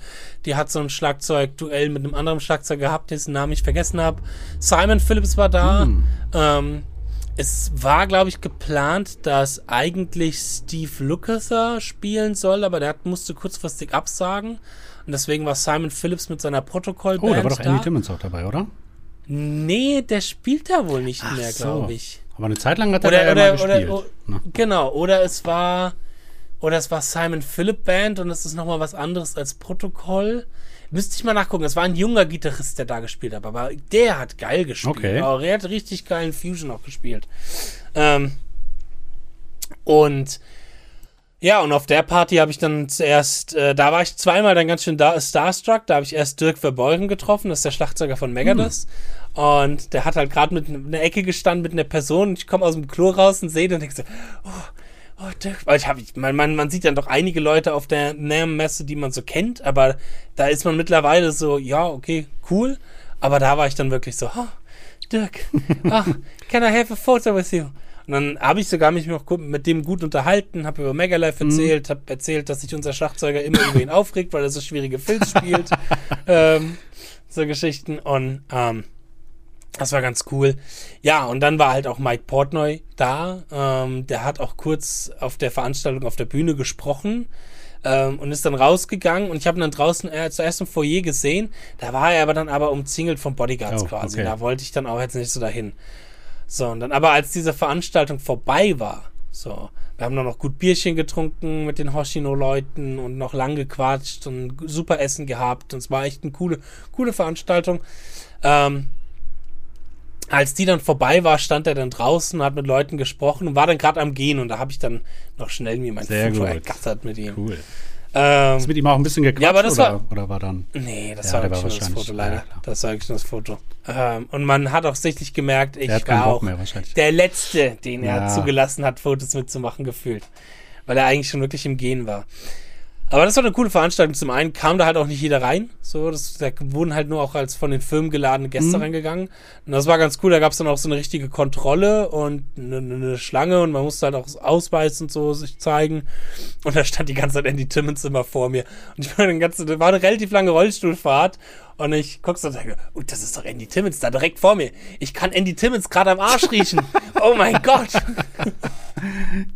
Die hat so ein Schlagzeugduell mit einem anderen Schlagzeuger gehabt, dessen Namen ich vergessen habe. Simon Phillips war da. Ähm, es war, glaube ich, geplant, dass eigentlich Steve Lukather spielen soll, aber der hat, musste kurzfristig absagen. Und deswegen war Simon Phillips mit seiner Protokollband oh, da war doch. Andy Timmons auch dabei, oder? Nee, der spielt da wohl nicht mehr, so. glaube ich. Aber eine Zeit lang hat er Oder, da ja oder, mal gespielt. oder, ne? o- genau, oder es war, oder es war Simon Phillip Band und das ist nochmal was anderes als Protokoll. Müsste ich mal nachgucken. Es war ein junger Gitarrist, der da gespielt hat, aber der hat geil gespielt. Okay. Aber er hat richtig geilen Fusion auch gespielt. Ähm, und ja, und auf der Party habe ich dann zuerst, äh, da war ich zweimal dann ganz schön da, starstruck. Da habe ich erst Dirk Verbeuren getroffen, das ist der Schlagzeuger von Megadeth. Und der hat halt gerade mit in der Ecke gestanden mit einer Person. Und ich komme aus dem Klo raus und sehe den und denke so, oh, oh Dirk. Weil ich hab, ich, man, man, man sieht dann doch einige Leute auf der NAM-Messe, die man so kennt, aber da ist man mittlerweile so, ja, okay, cool. Aber da war ich dann wirklich so, oh, Dirk, ah, can I have a photo with you? Und dann habe ich sogar mich noch mit dem gut unterhalten, habe über Megalife erzählt, habe erzählt, dass sich unser Schlagzeuger immer über ihn aufregt, weil er so schwierige Filz spielt. ähm, so Geschichten. Und ähm, das war ganz cool. Ja, und dann war halt auch Mike Portnoy da. Ähm, der hat auch kurz auf der Veranstaltung auf der Bühne gesprochen ähm, und ist dann rausgegangen. Und ich habe ihn dann draußen äh, zuerst im Foyer gesehen. Da war er aber dann aber umzingelt von Bodyguards Oh, quasi. okay. Da wollte ich dann auch jetzt nicht so dahin. So, und dann aber als diese Veranstaltung vorbei war, so, wir haben dann noch gut Bierchen getrunken mit den Hoshino-Leuten und noch lang gequatscht und super Essen gehabt. Und es war echt eine coole, coole Veranstaltung. Ähm, als die dann vorbei war, stand er dann draußen, hat mit Leuten gesprochen und war dann gerade am Gehen und da habe ich dann noch schnell mir mein Sehr Foto gut. ergattert mit ihm. Cool. Ähm, Hast du mit ihm auch ein bisschen gequatscht Ja, aber das oder, war- oder war dann? nee, das Ja, war wirklich war nur das wahrscheinlich- Foto, leider. ja, das war wirklich nur das Foto. Ähm, und man hat auch sichtlich gemerkt, ich war auch mehr der Letzte, den er zugelassen hat, Fotos mitzumachen, gefühlt. Weil er eigentlich schon wirklich im Gehen war. Aber das war eine coole Veranstaltung. Zum einen kam da halt auch nicht jeder rein. So, das, da wurden halt nur auch als von den Firmen geladene Gäste Mhm. reingegangen. Und das war ganz cool. Da gab es dann auch so eine richtige Kontrolle und eine, eine Schlange und man musste halt auch Ausweis und so sich zeigen. Und da stand die ganze Zeit Andy Timmons immer vor mir. Und ich war eine ganze, das war eine relativ lange Rollstuhlfahrt. Und ich guck so und sage, oh, das ist doch Andy Timmons da direkt vor mir. Ich kann Andy Timmons gerade am Arsch riechen. oh mein Gott.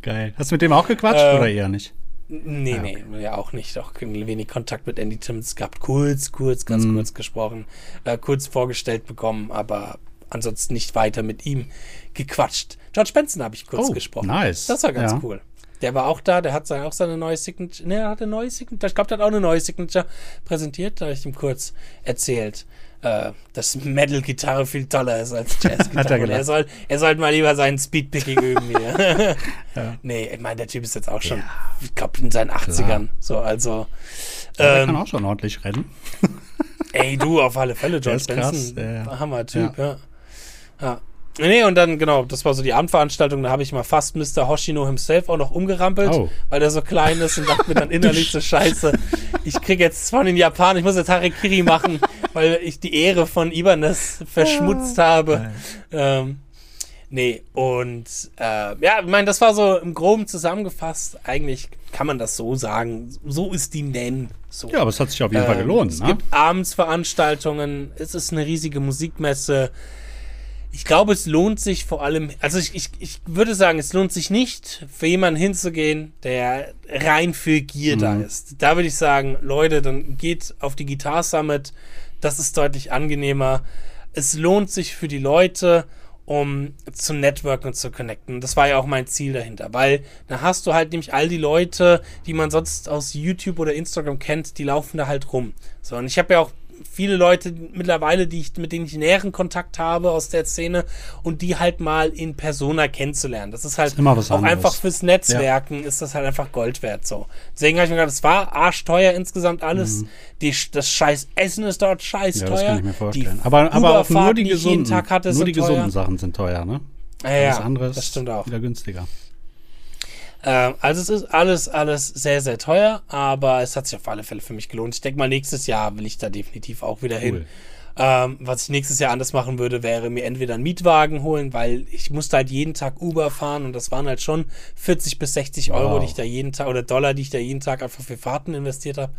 Geil. Hast du mit dem auch gequatscht Äh, oder eher nicht? Nee, nee, ja auch nicht. Auch wenig Kontakt mit Andy Timmons gehabt. Kurz, kurz, ganz Mhm. kurz gesprochen. Äh, kurz vorgestellt bekommen, aber ansonsten nicht weiter mit ihm gequatscht. George Benson habe ich kurz Oh, gesprochen. nice. Das war ganz Ja. cool. Der war auch da, der hat auch seine neue Signature, ne, er hat eine neue Signature, ich glaube, der hat auch eine neue Signature präsentiert, da habe ich ihm kurz erzählt, äh, dass Metal-Gitarre viel toller ist als Jazz-Gitarre. Er, soll, er sollte mal lieber seinen Speedpicking üben hier. Nee, ich meine, der Typ ist jetzt auch schon, ich glaube, in seinen 80ern. So, also, Der ähm, kann auch schon ordentlich rennen. ey, du, auf alle Fälle, krass, Benson, ja, ja. Hammer-Typ, ja. ja. Nee, und dann, genau, das war so die Abendveranstaltung, da habe ich mal fast Mr. Hoshino himself auch noch umgerampelt, Oh. weil der so klein ist und dachte mir dann innerlich so scheiße, ich krieg jetzt von den Japanern, ich muss jetzt Harakiri machen, weil ich die Ehre von Ibanez verschmutzt habe. Ähm, nee, und äh, ja, ich meine, das war so im Groben zusammengefasst, eigentlich kann man das so sagen, so ist die Nen. So. Ja, aber es hat sich auf jeden Fall Ähm, gelohnt, Es ne? gibt Abendsveranstaltungen, es ist eine riesige Musikmesse. Ich glaube, es lohnt sich vor allem, also ich, ich, ich würde sagen, es lohnt sich nicht, für jemanden hinzugehen, der rein für Gier da Mhm. ist. Da würde ich sagen, Leute, dann geht auf die Guitar Summit, das ist deutlich angenehmer. Es lohnt sich für die Leute um zu networken und zu connecten. Das war ja auch mein Ziel dahinter, weil da hast du halt nämlich all die Leute, die man sonst aus YouTube oder Instagram kennt, die laufen da halt rum. So, und ich habe ja auch viele Leute mittlerweile, die ich, mit denen ich näheren Kontakt habe aus der Szene und die halt mal in Persona kennenzulernen. Das ist halt Immer was auch anderes. einfach fürs Netzwerken ist das halt einfach Gold wert so. Deswegen habe ich mir gedacht, es war arschteuer insgesamt alles. Die, das scheiß Essen ist dort scheiß Mhm. Ja, teuer. das kann ich mir vorstellen. Die aber, aber nur die gesunden, Tag hatte, nur die teuer. gesunden Sachen sind teuer, ne? Ja, ja, Alles andere ist das stimmt auch. wieder günstiger. Ähm, also es ist alles, alles sehr, sehr teuer, aber es hat sich auf alle Fälle für mich gelohnt. Ich denke mal, nächstes Jahr will ich da definitiv auch wieder hin. Cool. Ähm, was ich nächstes Jahr anders machen würde, wäre mir entweder einen Mietwagen holen, weil ich musste halt jeden Tag Uber fahren und das waren halt schon 40 bis 60 Euro, Wow. die ich da jeden Tag, oder Dollar, die ich da jeden Tag einfach für Fahrten investiert habe.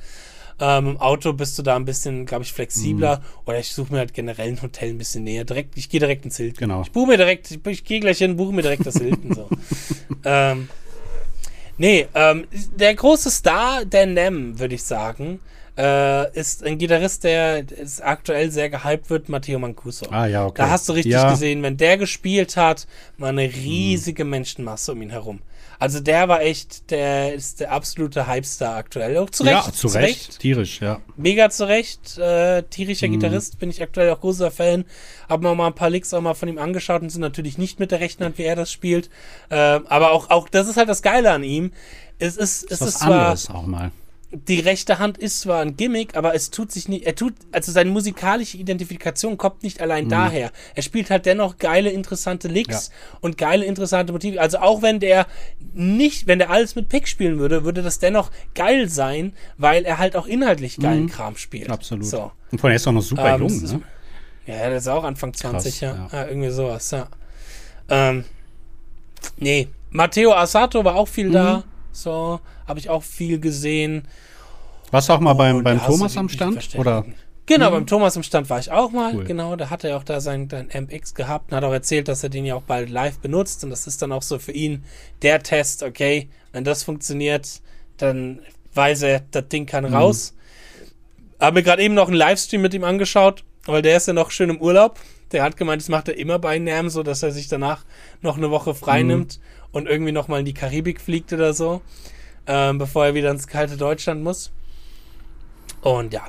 Ähm, Im Auto bist du da ein bisschen, glaube ich, flexibler. Mhm. Oder ich suche mir halt generell ein Hotel ein bisschen näher. Direkt, ich gehe direkt ins Hilton. Genau. Ich buche mir direkt, ich, ich gehe gleich hin, buche mir direkt das Hilton. so. ähm, nee, ähm, der große Star der NEM, würde ich sagen, äh, ist ein Gitarrist, der ist aktuell sehr gehypt wird, Matteo Mancuso. Ah, ja, okay. Da hast du richtig Ja. gesehen, wenn der gespielt hat, war eine riesige Menschenmasse um ihn herum. Also der war echt, der ist der absolute Hypestar aktuell. Auch zu Recht. Ja, zu Recht. Tierisch, ja. Mega zu Recht. Äh, tierischer Mhm. Gitarrist, bin ich aktuell auch großer Fan. Hab mir mal ein paar Licks auch mal von ihm angeschaut und sind natürlich nicht mit der rechten Hand, wie er das spielt. Äh, aber auch, auch, das ist halt das Geile an ihm. Es ist, es ist ist zwar, anderes auch mal. Die rechte Hand ist zwar ein Gimmick, aber es tut sich nicht, er tut, also seine musikalische Identifikation kommt nicht allein daher. Er spielt halt dennoch geile, interessante Licks und geile, interessante Motive. Also auch wenn der nicht, wenn der alles mit Pick spielen würde, würde das dennoch geil sein, weil er halt auch inhaltlich geilen Kram spielt. Absolut. So. Und vorhin ist er noch super Ähm, jung, ist- ne? Ja, der ist auch Anfang 20, ja. ja. ja. Irgendwie sowas, ja. Ähm, nee, Matteo Asato war auch viel Mhm. da. So, habe ich auch viel gesehen. Warst du auch mal beim, beim Thomas am Stand? Oder? Genau, beim Thomas im Stand war ich auch mal. Cool. Genau, da hat er auch da sein, sein MX gehabt und hat auch erzählt, dass er den ja auch bald live benutzt. Und das ist dann auch so für ihn der Test, okay, wenn das funktioniert, dann weiß er, das Ding kann Mhm. raus. Habe mir gerade eben noch einen Livestream mit ihm angeschaut, weil der ist ja noch schön im Urlaub. Der hat gemeint, das macht er immer bei NAM, so dass er sich danach noch eine Woche frei Mhm. nimmt und irgendwie noch mal in die Karibik fliegt oder so, ähm, bevor er wieder ins kalte Deutschland muss. Und ja,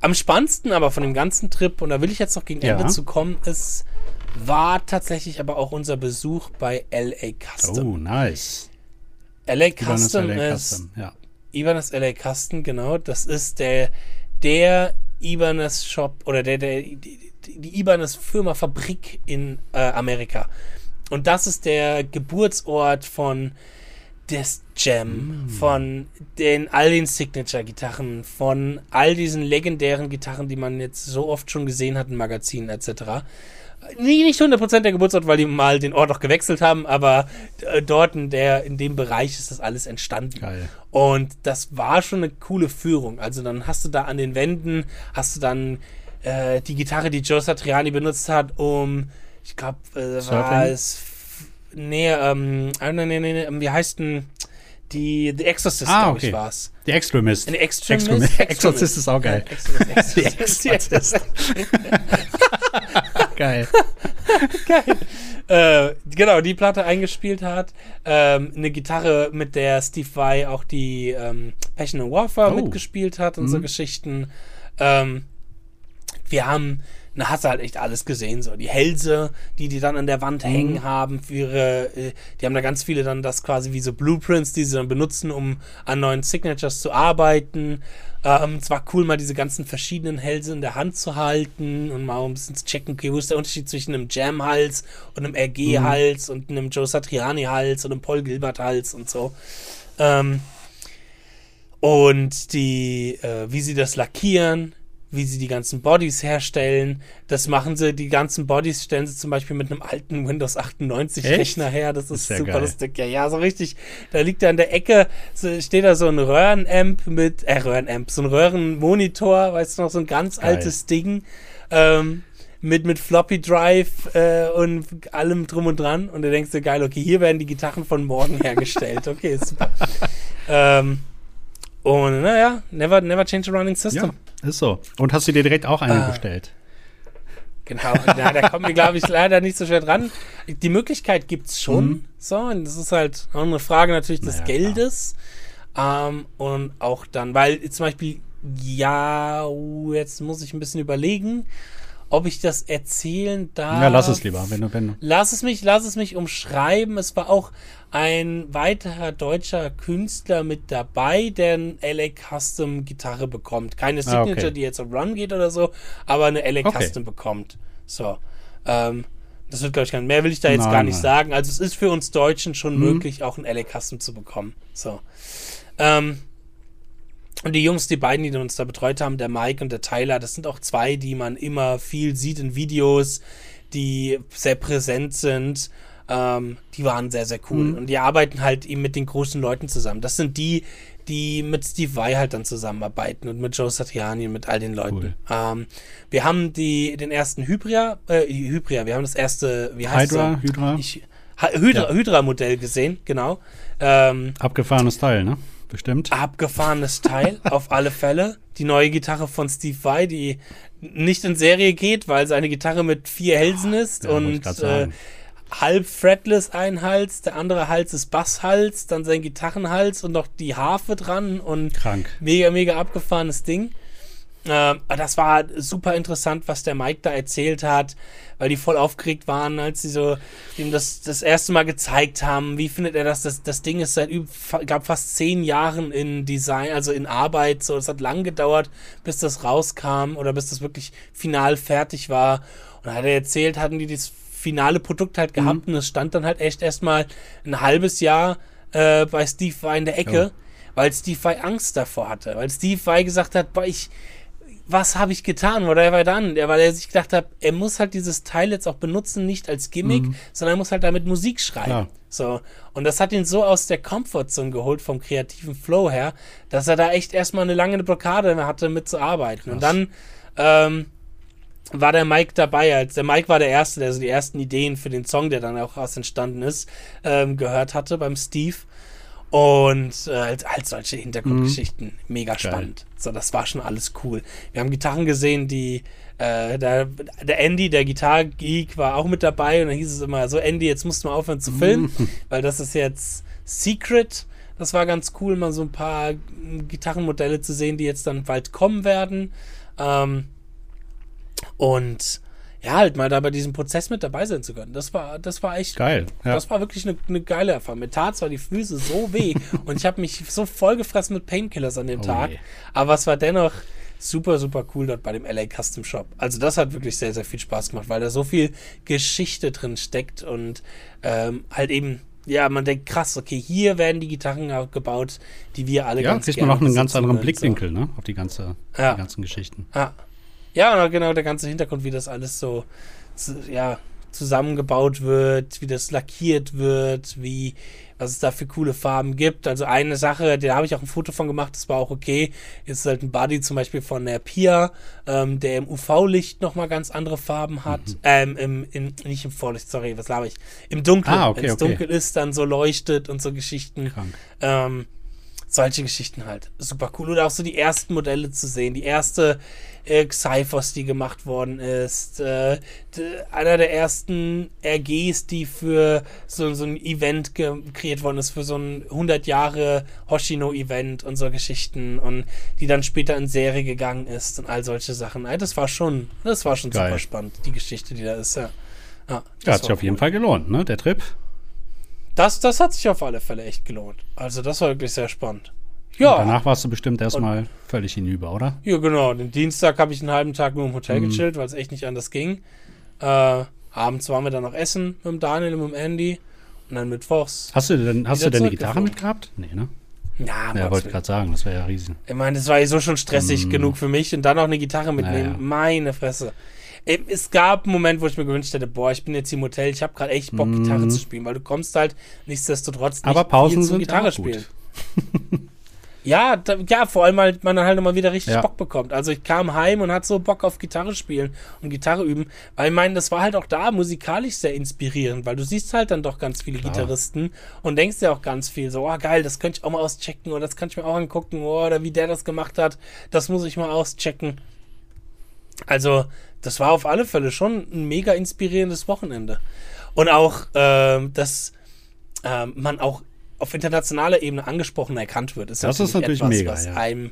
am spannendsten aber von dem ganzen Trip, und da will ich jetzt noch gegen Ja. Ende zu kommen, ist, war tatsächlich aber auch unser Besuch bei LA Custom. Oh, nice. LA Ibanez Custom LA ist Custom, Ja. Ibanez LA Custom, genau. Das ist der, der Ibanez Shop oder der, der, die, die die Ibanez Firma Fabrik in äh, Amerika. Und das ist der Geburtsort von des Jam, von den all den Signature-Gitarren, von all diesen legendären Gitarren, die man jetzt so oft schon gesehen hat in Magazinen etc. Nee, nicht 100% der Geburtsort, weil die mal den Ort auch gewechselt haben, aber äh, dort in, der, in dem Bereich ist das alles entstanden. Geil. Und das war schon eine coole Führung. Also dann hast du da an den Wänden, hast du dann äh, die Gitarre, die Joe Satriani benutzt hat, um, ich glaube, äh, war es, nee, ähm, ah, nee, nee, nee, nee, wie heißt denn, die, The Exorcist, Ah, glaube okay. ich, war's. Die Extremist. Ein Extremist? Extremist. Exorzist ist auch geil. Ja, Exorcist, Exorcist. Exorzist. Geil. äh, genau, die Platte eingespielt hat. Ähm, eine Gitarre, mit der Steve Vai auch die ähm, Passion and Warfare Oh. mitgespielt hat und so Geschichten. Ähm, wir haben, na, hast du halt echt alles gesehen, so die Hälse, die die dann an der Wand hängen haben für ihre, äh, die haben da ganz viele dann das quasi wie so Blueprints, die sie dann benutzen, um an neuen Signatures zu arbeiten. Ähm, es war cool, mal diese ganzen verschiedenen Hälse in der Hand zu halten und mal ein bisschen zu checken, okay, wo ist der Unterschied zwischen einem Jam-Hals und einem RG-Hals und einem Joe Satriani-Hals und einem Paul Gilbert-Hals und so. Ähm, und die, äh, wie sie das lackieren, wie sie die ganzen Bodies herstellen. Das machen sie, die ganzen Bodies stellen sie zum Beispiel mit einem alten Windows 98 Echt? Rechner her. Das ist Ist ja super geil. lustig. Ja, ja, so richtig. Da liegt da in der Ecke, so, steht da so ein Röhrenamp mit, äh, Röhrenamp, so ein Röhrenmonitor, weißt du noch, so ein ganz Geil. altes Ding. Ähm, mit, mit Floppy Drive äh, und allem drum und dran. Und du denkst dir, geil, okay, hier werden die Gitarren von morgen hergestellt. Okay, super. ähm, und naja, never, never change a running system. Ja, ist so. Und hast du dir direkt auch eine bestellt? Genau, ja, da kommen wir, glaube ich, leider nicht so schwer dran. Die Möglichkeit gibt's schon, mhm. so, und das ist halt auch eine Frage natürlich des naja, Geldes. Ähm, und auch dann, weil zum Beispiel, ja, jetzt muss ich ein bisschen überlegen, ob ich das erzählen darf. Ja, lass es lieber, wenn du, wenn du. Lass es mich, lass es mich umschreiben. Es war auch ein weiterer deutscher Künstler mit dabei, der eine LA Custom Gitarre bekommt. Keine Signature, ah, okay. die jetzt auf Run geht oder so, aber eine LA okay. Custom bekommt. So. Ähm, das wird, glaube ich, gar nicht. Mehr will ich da jetzt nein, gar nicht nein. sagen. Also es ist für uns Deutschen schon mhm. möglich, auch ein LA Custom zu bekommen. So. Ähm, und die Jungs, die beiden, die uns da betreut haben, der Mike und der Tyler, das sind auch zwei, die man immer viel sieht in Videos, die sehr präsent sind. Ähm, die waren sehr, sehr cool. Mhm. Und die arbeiten halt eben mit den großen Leuten zusammen. Das sind die, die mit Steve Vai halt dann zusammenarbeiten und mit Joe Satriani und mit all den Leuten. Cool. Ähm, wir haben die, den ersten Hybria, äh, Hybria, wir haben das erste, wie heißt Hydra, das? Hydra. Ich, Hydra. Hydra-Modell gesehen, genau. Ähm, Abgefahrenes Teil, ne? Bestimmt. Abgefahrenes Teil, auf alle Fälle. Die neue Gitarre von Steve Vai, die nicht in Serie geht, weil es eine Gitarre mit vier Hälsen ist ja, und äh, halb fretless ein Hals, der andere Hals ist Basshals, dann sein Gitarrenhals und noch die Harfe dran und Krank. mega, mega abgefahrenes Ding. Äh, das war super interessant, was der Mike da erzählt hat, weil die voll aufgeregt waren, als sie so ihm das das erste Mal gezeigt haben. Wie findet er das? Das, das Ding ist seit gab fast zehn Jahren in Design, also in Arbeit. So, es hat lang gedauert, bis das rauskam oder bis das wirklich final fertig war. Und hat er erzählt, hatten die das finale Produkt halt gehabt mhm. und es stand dann halt echt erstmal ein halbes Jahr äh, bei Steve Vai in der Ecke, ja. weil Steve Vai Angst davor hatte, weil Steve Vai gesagt hat, boah, ich was habe ich getan? Oder er war dann, der, weil er sich gedacht hat, er muss halt dieses Teil jetzt auch benutzen, nicht als Gimmick, mhm. sondern er muss halt damit Musik schreiben. Klar. So. Und das hat ihn so aus der Comfortzone geholt vom kreativen Flow her, dass er da echt erstmal eine lange Blockade hatte, mitzuarbeiten. Krass. Und dann, ähm, war der Mike dabei, als der Mike war der Erste, der so die ersten Ideen für den Song, der dann auch aus entstanden ist, ähm, gehört hatte beim Steve. Und äh, halt, halt solche Hintergrundgeschichten, mhm. mega spannend. Geil. So, das war schon alles cool. Wir haben Gitarren gesehen, die äh, der, der Andy, der Gitarrengeek, war auch mit dabei und dann hieß es immer, so Andy, jetzt musst du mal aufhören zu filmen, mhm. weil das ist jetzt Secret. Das war ganz cool, mal so ein paar Gitarrenmodelle zu sehen, die jetzt dann bald kommen werden. Ähm, und ja, halt mal da bei diesem Prozess mit dabei sein zu können. Das war, das war echt geil. Ja. Das war wirklich eine, eine geile Erfahrung. Mir tat zwar die Füße so weh und ich habe mich so vollgefressen mit Painkillers an dem oh Tag, je. aber es war dennoch super, super cool dort bei dem LA Custom Shop. Also das hat wirklich sehr, sehr viel Spaß gemacht, weil da so viel Geschichte drin steckt und ähm, halt eben ja, man denkt, krass, okay, hier werden die Gitarren gebaut, die wir alle ja, ganz kriegt man auch einen ganz anderen Blinkwinkel, so. ne, auf die ganze, ja. die ganzen Geschichten. Ja. Ja, genau, der ganze Hintergrund, wie das alles so, ja, zusammengebaut wird, wie das lackiert wird, wie, was es da für coole Farben gibt. Also eine Sache, da habe ich auch ein Foto von gemacht, das war auch okay. Jetzt ist halt ein Buddy zum Beispiel von der Pia, ähm, der im UV-Licht nochmal ganz andere Farben hat. Mhm. Ähm, im, im, nicht im Vorlicht, sorry, was glaube ich? Im Dunkeln. Ah, okay, Wenn es okay. dunkel ist, dann so leuchtet und so Geschichten. Krank. Ähm, solche Geschichten halt. Super cool. Oder auch so die ersten Modelle zu sehen. Die erste äh, Xyphos, die gemacht worden ist. Äh, einer der ersten RGs, die für so, so ein Event kreiert worden ist, für so ein 100 Jahre Hoshino-Event und so Geschichten und die dann später in Serie gegangen ist und all solche Sachen. Das war schon, das war schon Geil. super spannend, die Geschichte, die da ist, ja. Ja, ja hat sich auf jeden Fall gelohnt, ne, der Trip. Das, das hat sich auf alle Fälle echt gelohnt. Also das war wirklich sehr spannend. Ja. Und danach warst du bestimmt erstmal völlig hinüber, oder? Ja, genau. Den Dienstag habe ich einen halben Tag nur im Hotel mhm. gechillt, weil es echt nicht anders ging. Äh, abends waren wir dann noch essen mit dem Daniel und mit dem Andy. Und dann mittwochs. Hast du denn, hast du denn die Gitarre mitgehabt? Nee, ne? Ja, ja wollte gerade sagen, das wäre ja riesen. Ich meine, das war ja so schon stressig mm. genug für mich und dann auch eine Gitarre mitnehmen. Ja, Meine Fresse. Es gab einen Moment, wo ich mir gewünscht hätte, boah, ich bin jetzt hier im Hotel, ich habe gerade echt Bock, mm. Gitarre zu spielen, weil du kommst halt nichtsdestotrotz nicht Aber Pausen zum Gitarre spielen. Ja, da, ja, vor allem, weil man dann halt immer wieder richtig ja. Bock bekommt. Also ich kam heim und hatte so Bock auf Gitarre spielen und Gitarre üben, weil ich meine, das war halt auch da musikalisch sehr inspirierend, weil du siehst halt dann doch ganz viele Klar. Gitarristen und denkst dir auch ganz viel so, oh geil, das könnte ich auch mal auschecken oder das kann ich mir auch angucken oh, oder wie der das gemacht hat, das muss ich mal auschecken. Also das war auf alle Fälle schon ein mega inspirierendes Wochenende. Und auch, ähm, dass ähm, man auch auf internationaler Ebene angesprochen erkannt wird. Ist das ist natürlich etwas, mega, was ja. einem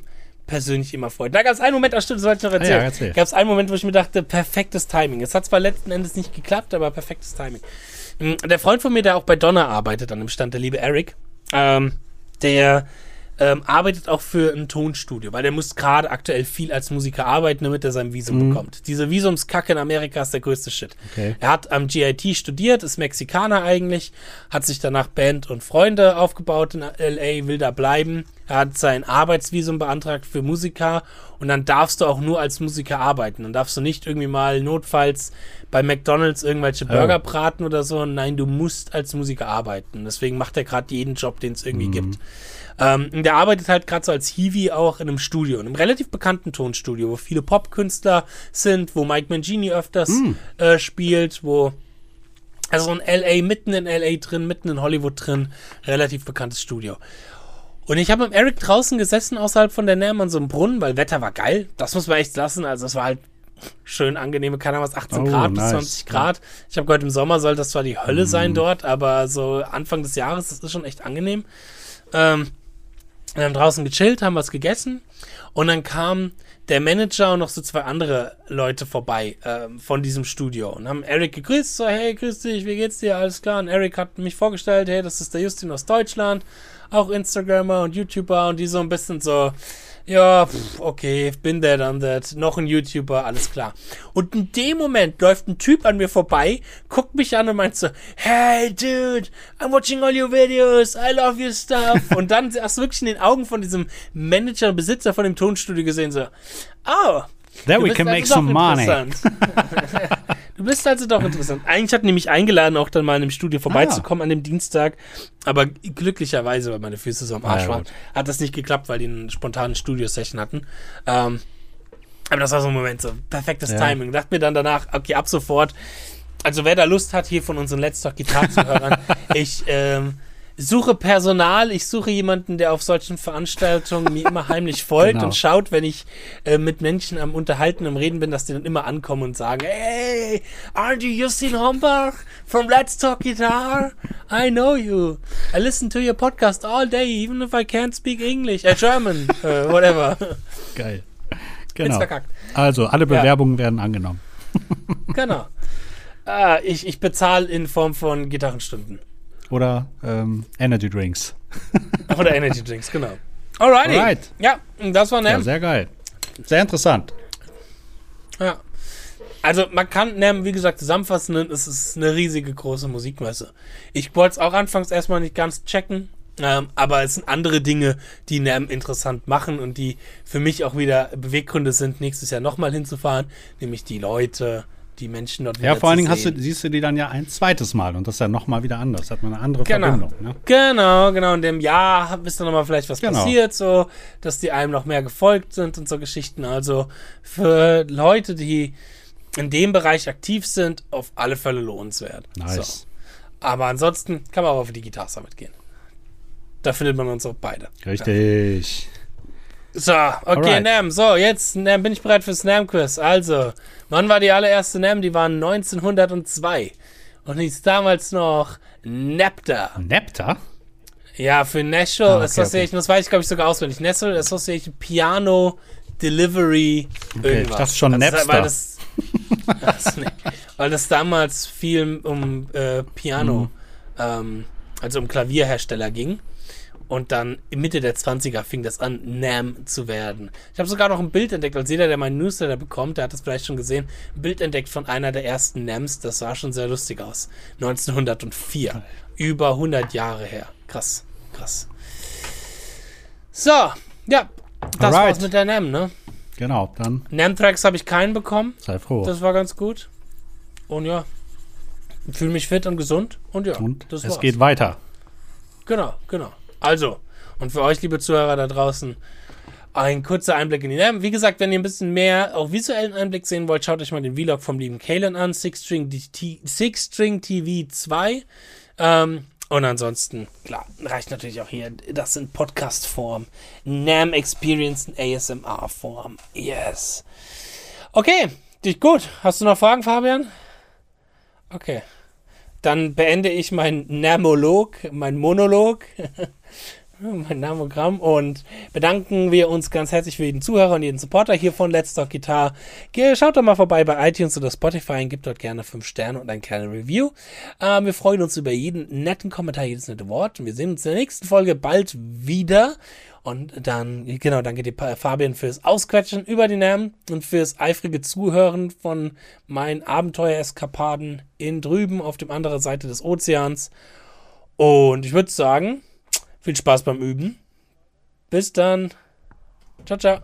persönlich immer freut. Da gab es einen Moment, das stimmt, das wollte ich noch erzählen. Ah, ja, erzähl. Gab es einen Moment, wo ich mir dachte, perfektes Timing. Es hat zwar letzten Endes nicht geklappt, aber perfektes Timing. Hm, der Freund von mir, der auch bei Donner arbeitet an dem Stand, der liebe Eric, ähm, der ähm, arbeitet auch für ein Tonstudio, weil der muss gerade aktuell viel als Musiker arbeiten, damit er sein Visum mhm. bekommt. Diese Visumskacke in Amerika ist der größte Shit. Okay. Er hat am GIT studiert, ist Mexikaner eigentlich, hat sich danach Band und Freunde aufgebaut in LA, will da bleiben. Er hat sein Arbeitsvisum beantragt für Musiker und dann darfst du auch nur als Musiker arbeiten. Dann darfst du nicht irgendwie mal notfalls bei McDonalds irgendwelche oh. Burger oh. braten oder so. Nein, du musst als Musiker arbeiten. Deswegen macht er gerade jeden Job, den es irgendwie mhm. gibt. Ähm, der arbeitet halt gerade so als Hiwi auch in einem Studio, in einem relativ bekannten Tonstudio, wo viele Popkünstler sind, wo Mike Mangini öfters mm. äh, spielt, wo also in LA, mitten in LA drin, mitten in Hollywood drin, relativ bekanntes Studio. Und ich habe mit Eric draußen gesessen, außerhalb von der NAM an so einem Brunnen, weil Wetter war geil. Das muss man echt lassen. Also es war halt schön angenehme, keine Ahnung was, 18 oh, Grad nice. bis 20 Grad. Ich habe gehört, im Sommer soll das zwar die Hölle mm. sein dort, aber so Anfang des Jahres, das ist schon echt angenehm. Ähm, wir haben draußen gechillt, haben was gegessen und dann kam der Manager und noch so zwei andere Leute vorbei ähm, von diesem Studio und haben Eric gegrüßt, so hey, grüß dich, wie geht's dir, alles klar. Und Eric hat mich vorgestellt, hey, das ist der Justin aus Deutschland, auch Instagrammer und YouTuber und die so ein bisschen so, ja, pff, okay, bin der dann that. Noch ein YouTuber, alles klar. Und in dem Moment läuft ein Typ an mir vorbei, guckt mich an und meint so, hey dude, I'm watching all your videos, I love your stuff. und dann hast du wirklich in den Augen von diesem Manager und Besitzer von dem Tonstudio gesehen, so, oh, There we can make some money. Du bist also doch interessant. Eigentlich hat nämlich eingeladen, auch dann mal in dem Studio vorbeizukommen ah. an dem Dienstag. Aber glücklicherweise, weil meine Füße so am Arsch waren, hat das nicht geklappt, weil die einen spontanen Studio-Session hatten. Ähm, aber das war so ein Moment, so perfektes ja. Timing. Dachte mir dann danach, okay, ab sofort. Also wer da Lust hat, hier von unseren Let's Talk Gitarre ich ähm, suche Personal, ich suche jemanden, der auf solchen Veranstaltungen mir immer heimlich folgt genau. und schaut, wenn ich äh, mit Menschen am Unterhalten, am Reden bin, dass die dann immer ankommen und sagen, hey, aren't you Justin Hombach from Let's Talk Guitar? I know you. I listen to your podcast all day, even if I can't speak English, äh, German, uh, whatever. Geil. Genau. Also, alle Bewerbungen ja. werden angenommen. genau. Ah, ich ich bezahle in Form von Gitarrenstunden. Oder ähm, Energy Drinks. Oder Energy Drinks, genau. Alrighty. Alright. Ja, das war NAM. Ja, sehr geil. Sehr interessant. Ja. Also man kann NAM, wie gesagt, zusammenfassen, es ist eine riesige große Musikmesse. Ich wollte es auch anfangs erstmal nicht ganz checken, ähm, aber es sind andere Dinge, die NAM interessant machen und die für mich auch wieder Beweggründe sind, nächstes Jahr nochmal hinzufahren, nämlich die Leute, die Menschen dort Ja, vor allen Dingen hast du, siehst du die dann ja ein zweites Mal und das ist ja nochmal wieder anders. Hat man eine andere genau. Verbindung. Ne? Genau, genau. In dem Jahr ist dann nochmal vielleicht was genau. passiert, so, dass die einem noch mehr gefolgt sind und so Geschichten. Also für Leute, die in dem Bereich aktiv sind, auf alle Fälle lohnenswert. Nice. So. Aber ansonsten kann man auch auf die Guitar Summit gehen. Da findet man uns auch beide. Richtig. Ja. So, okay, Alright. NAM. So, jetzt NAM, bin ich bereit fürs NAM-Quiz. Also, wann war die allererste NAM? Die war 1902. Und hieß damals noch NAPTA. NAPTA? Ja, für National ah, okay, Association, okay. das weiß ich glaube ich sogar auswendig. National Association Piano Delivery okay, irgendwas. Das ist schon also, Napster. Weil das, das, nee, weil das damals viel um äh, Piano, mhm. ähm, also um Klavierhersteller ging. Und dann Mitte der 20er fing das an, NAM zu werden. Ich habe sogar noch ein Bild entdeckt, als jeder, der meinen Newsletter bekommt, der hat das vielleicht schon gesehen, ein Bild entdeckt von einer der ersten NAMs. Das sah schon sehr lustig aus. 1904. Über 100 Jahre her. Krass, krass. So, ja, das Alright. war's mit der NAM, ne? Genau, dann. NAM-Tracks habe ich keinen bekommen. Sei froh. Das war ganz gut. Und ja, fühle mich fit und gesund. Und ja, und das es war's. geht weiter. Genau, genau. Also, und für euch, liebe Zuhörer da draußen, ein kurzer Einblick in die NAM. Wie gesagt, wenn ihr ein bisschen mehr auch visuellen Einblick sehen wollt, schaut euch mal den Vlog vom lieben Kalen an, Six String, Six String TV 2. Ähm, und ansonsten, klar, reicht natürlich auch hier, das in Podcast-Form. NAM Experience in ASMR-Form. Yes. Okay, Dich gut. Hast du noch Fragen, Fabian? Okay. Dann beende ich mein Namolog, mein Monolog, mein Namogramm und bedanken wir uns ganz herzlich für jeden Zuhörer und jeden Supporter hier von Let's Talk Guitar. Schaut doch mal vorbei bei iTunes oder Spotify und gebt dort gerne 5 Sterne und ein kleines Review. Ähm, wir freuen uns über jeden netten Kommentar, jedes nette Wort und wir sehen uns in der nächsten Folge bald wieder. Und dann, genau, danke dir, Fabian, fürs Ausquetschen über die Namen und fürs eifrige Zuhören von meinen Abenteuereskapaden in drüben auf der anderen Seite des Ozeans. Und ich würde sagen, viel Spaß beim Üben. Bis dann. Ciao, ciao.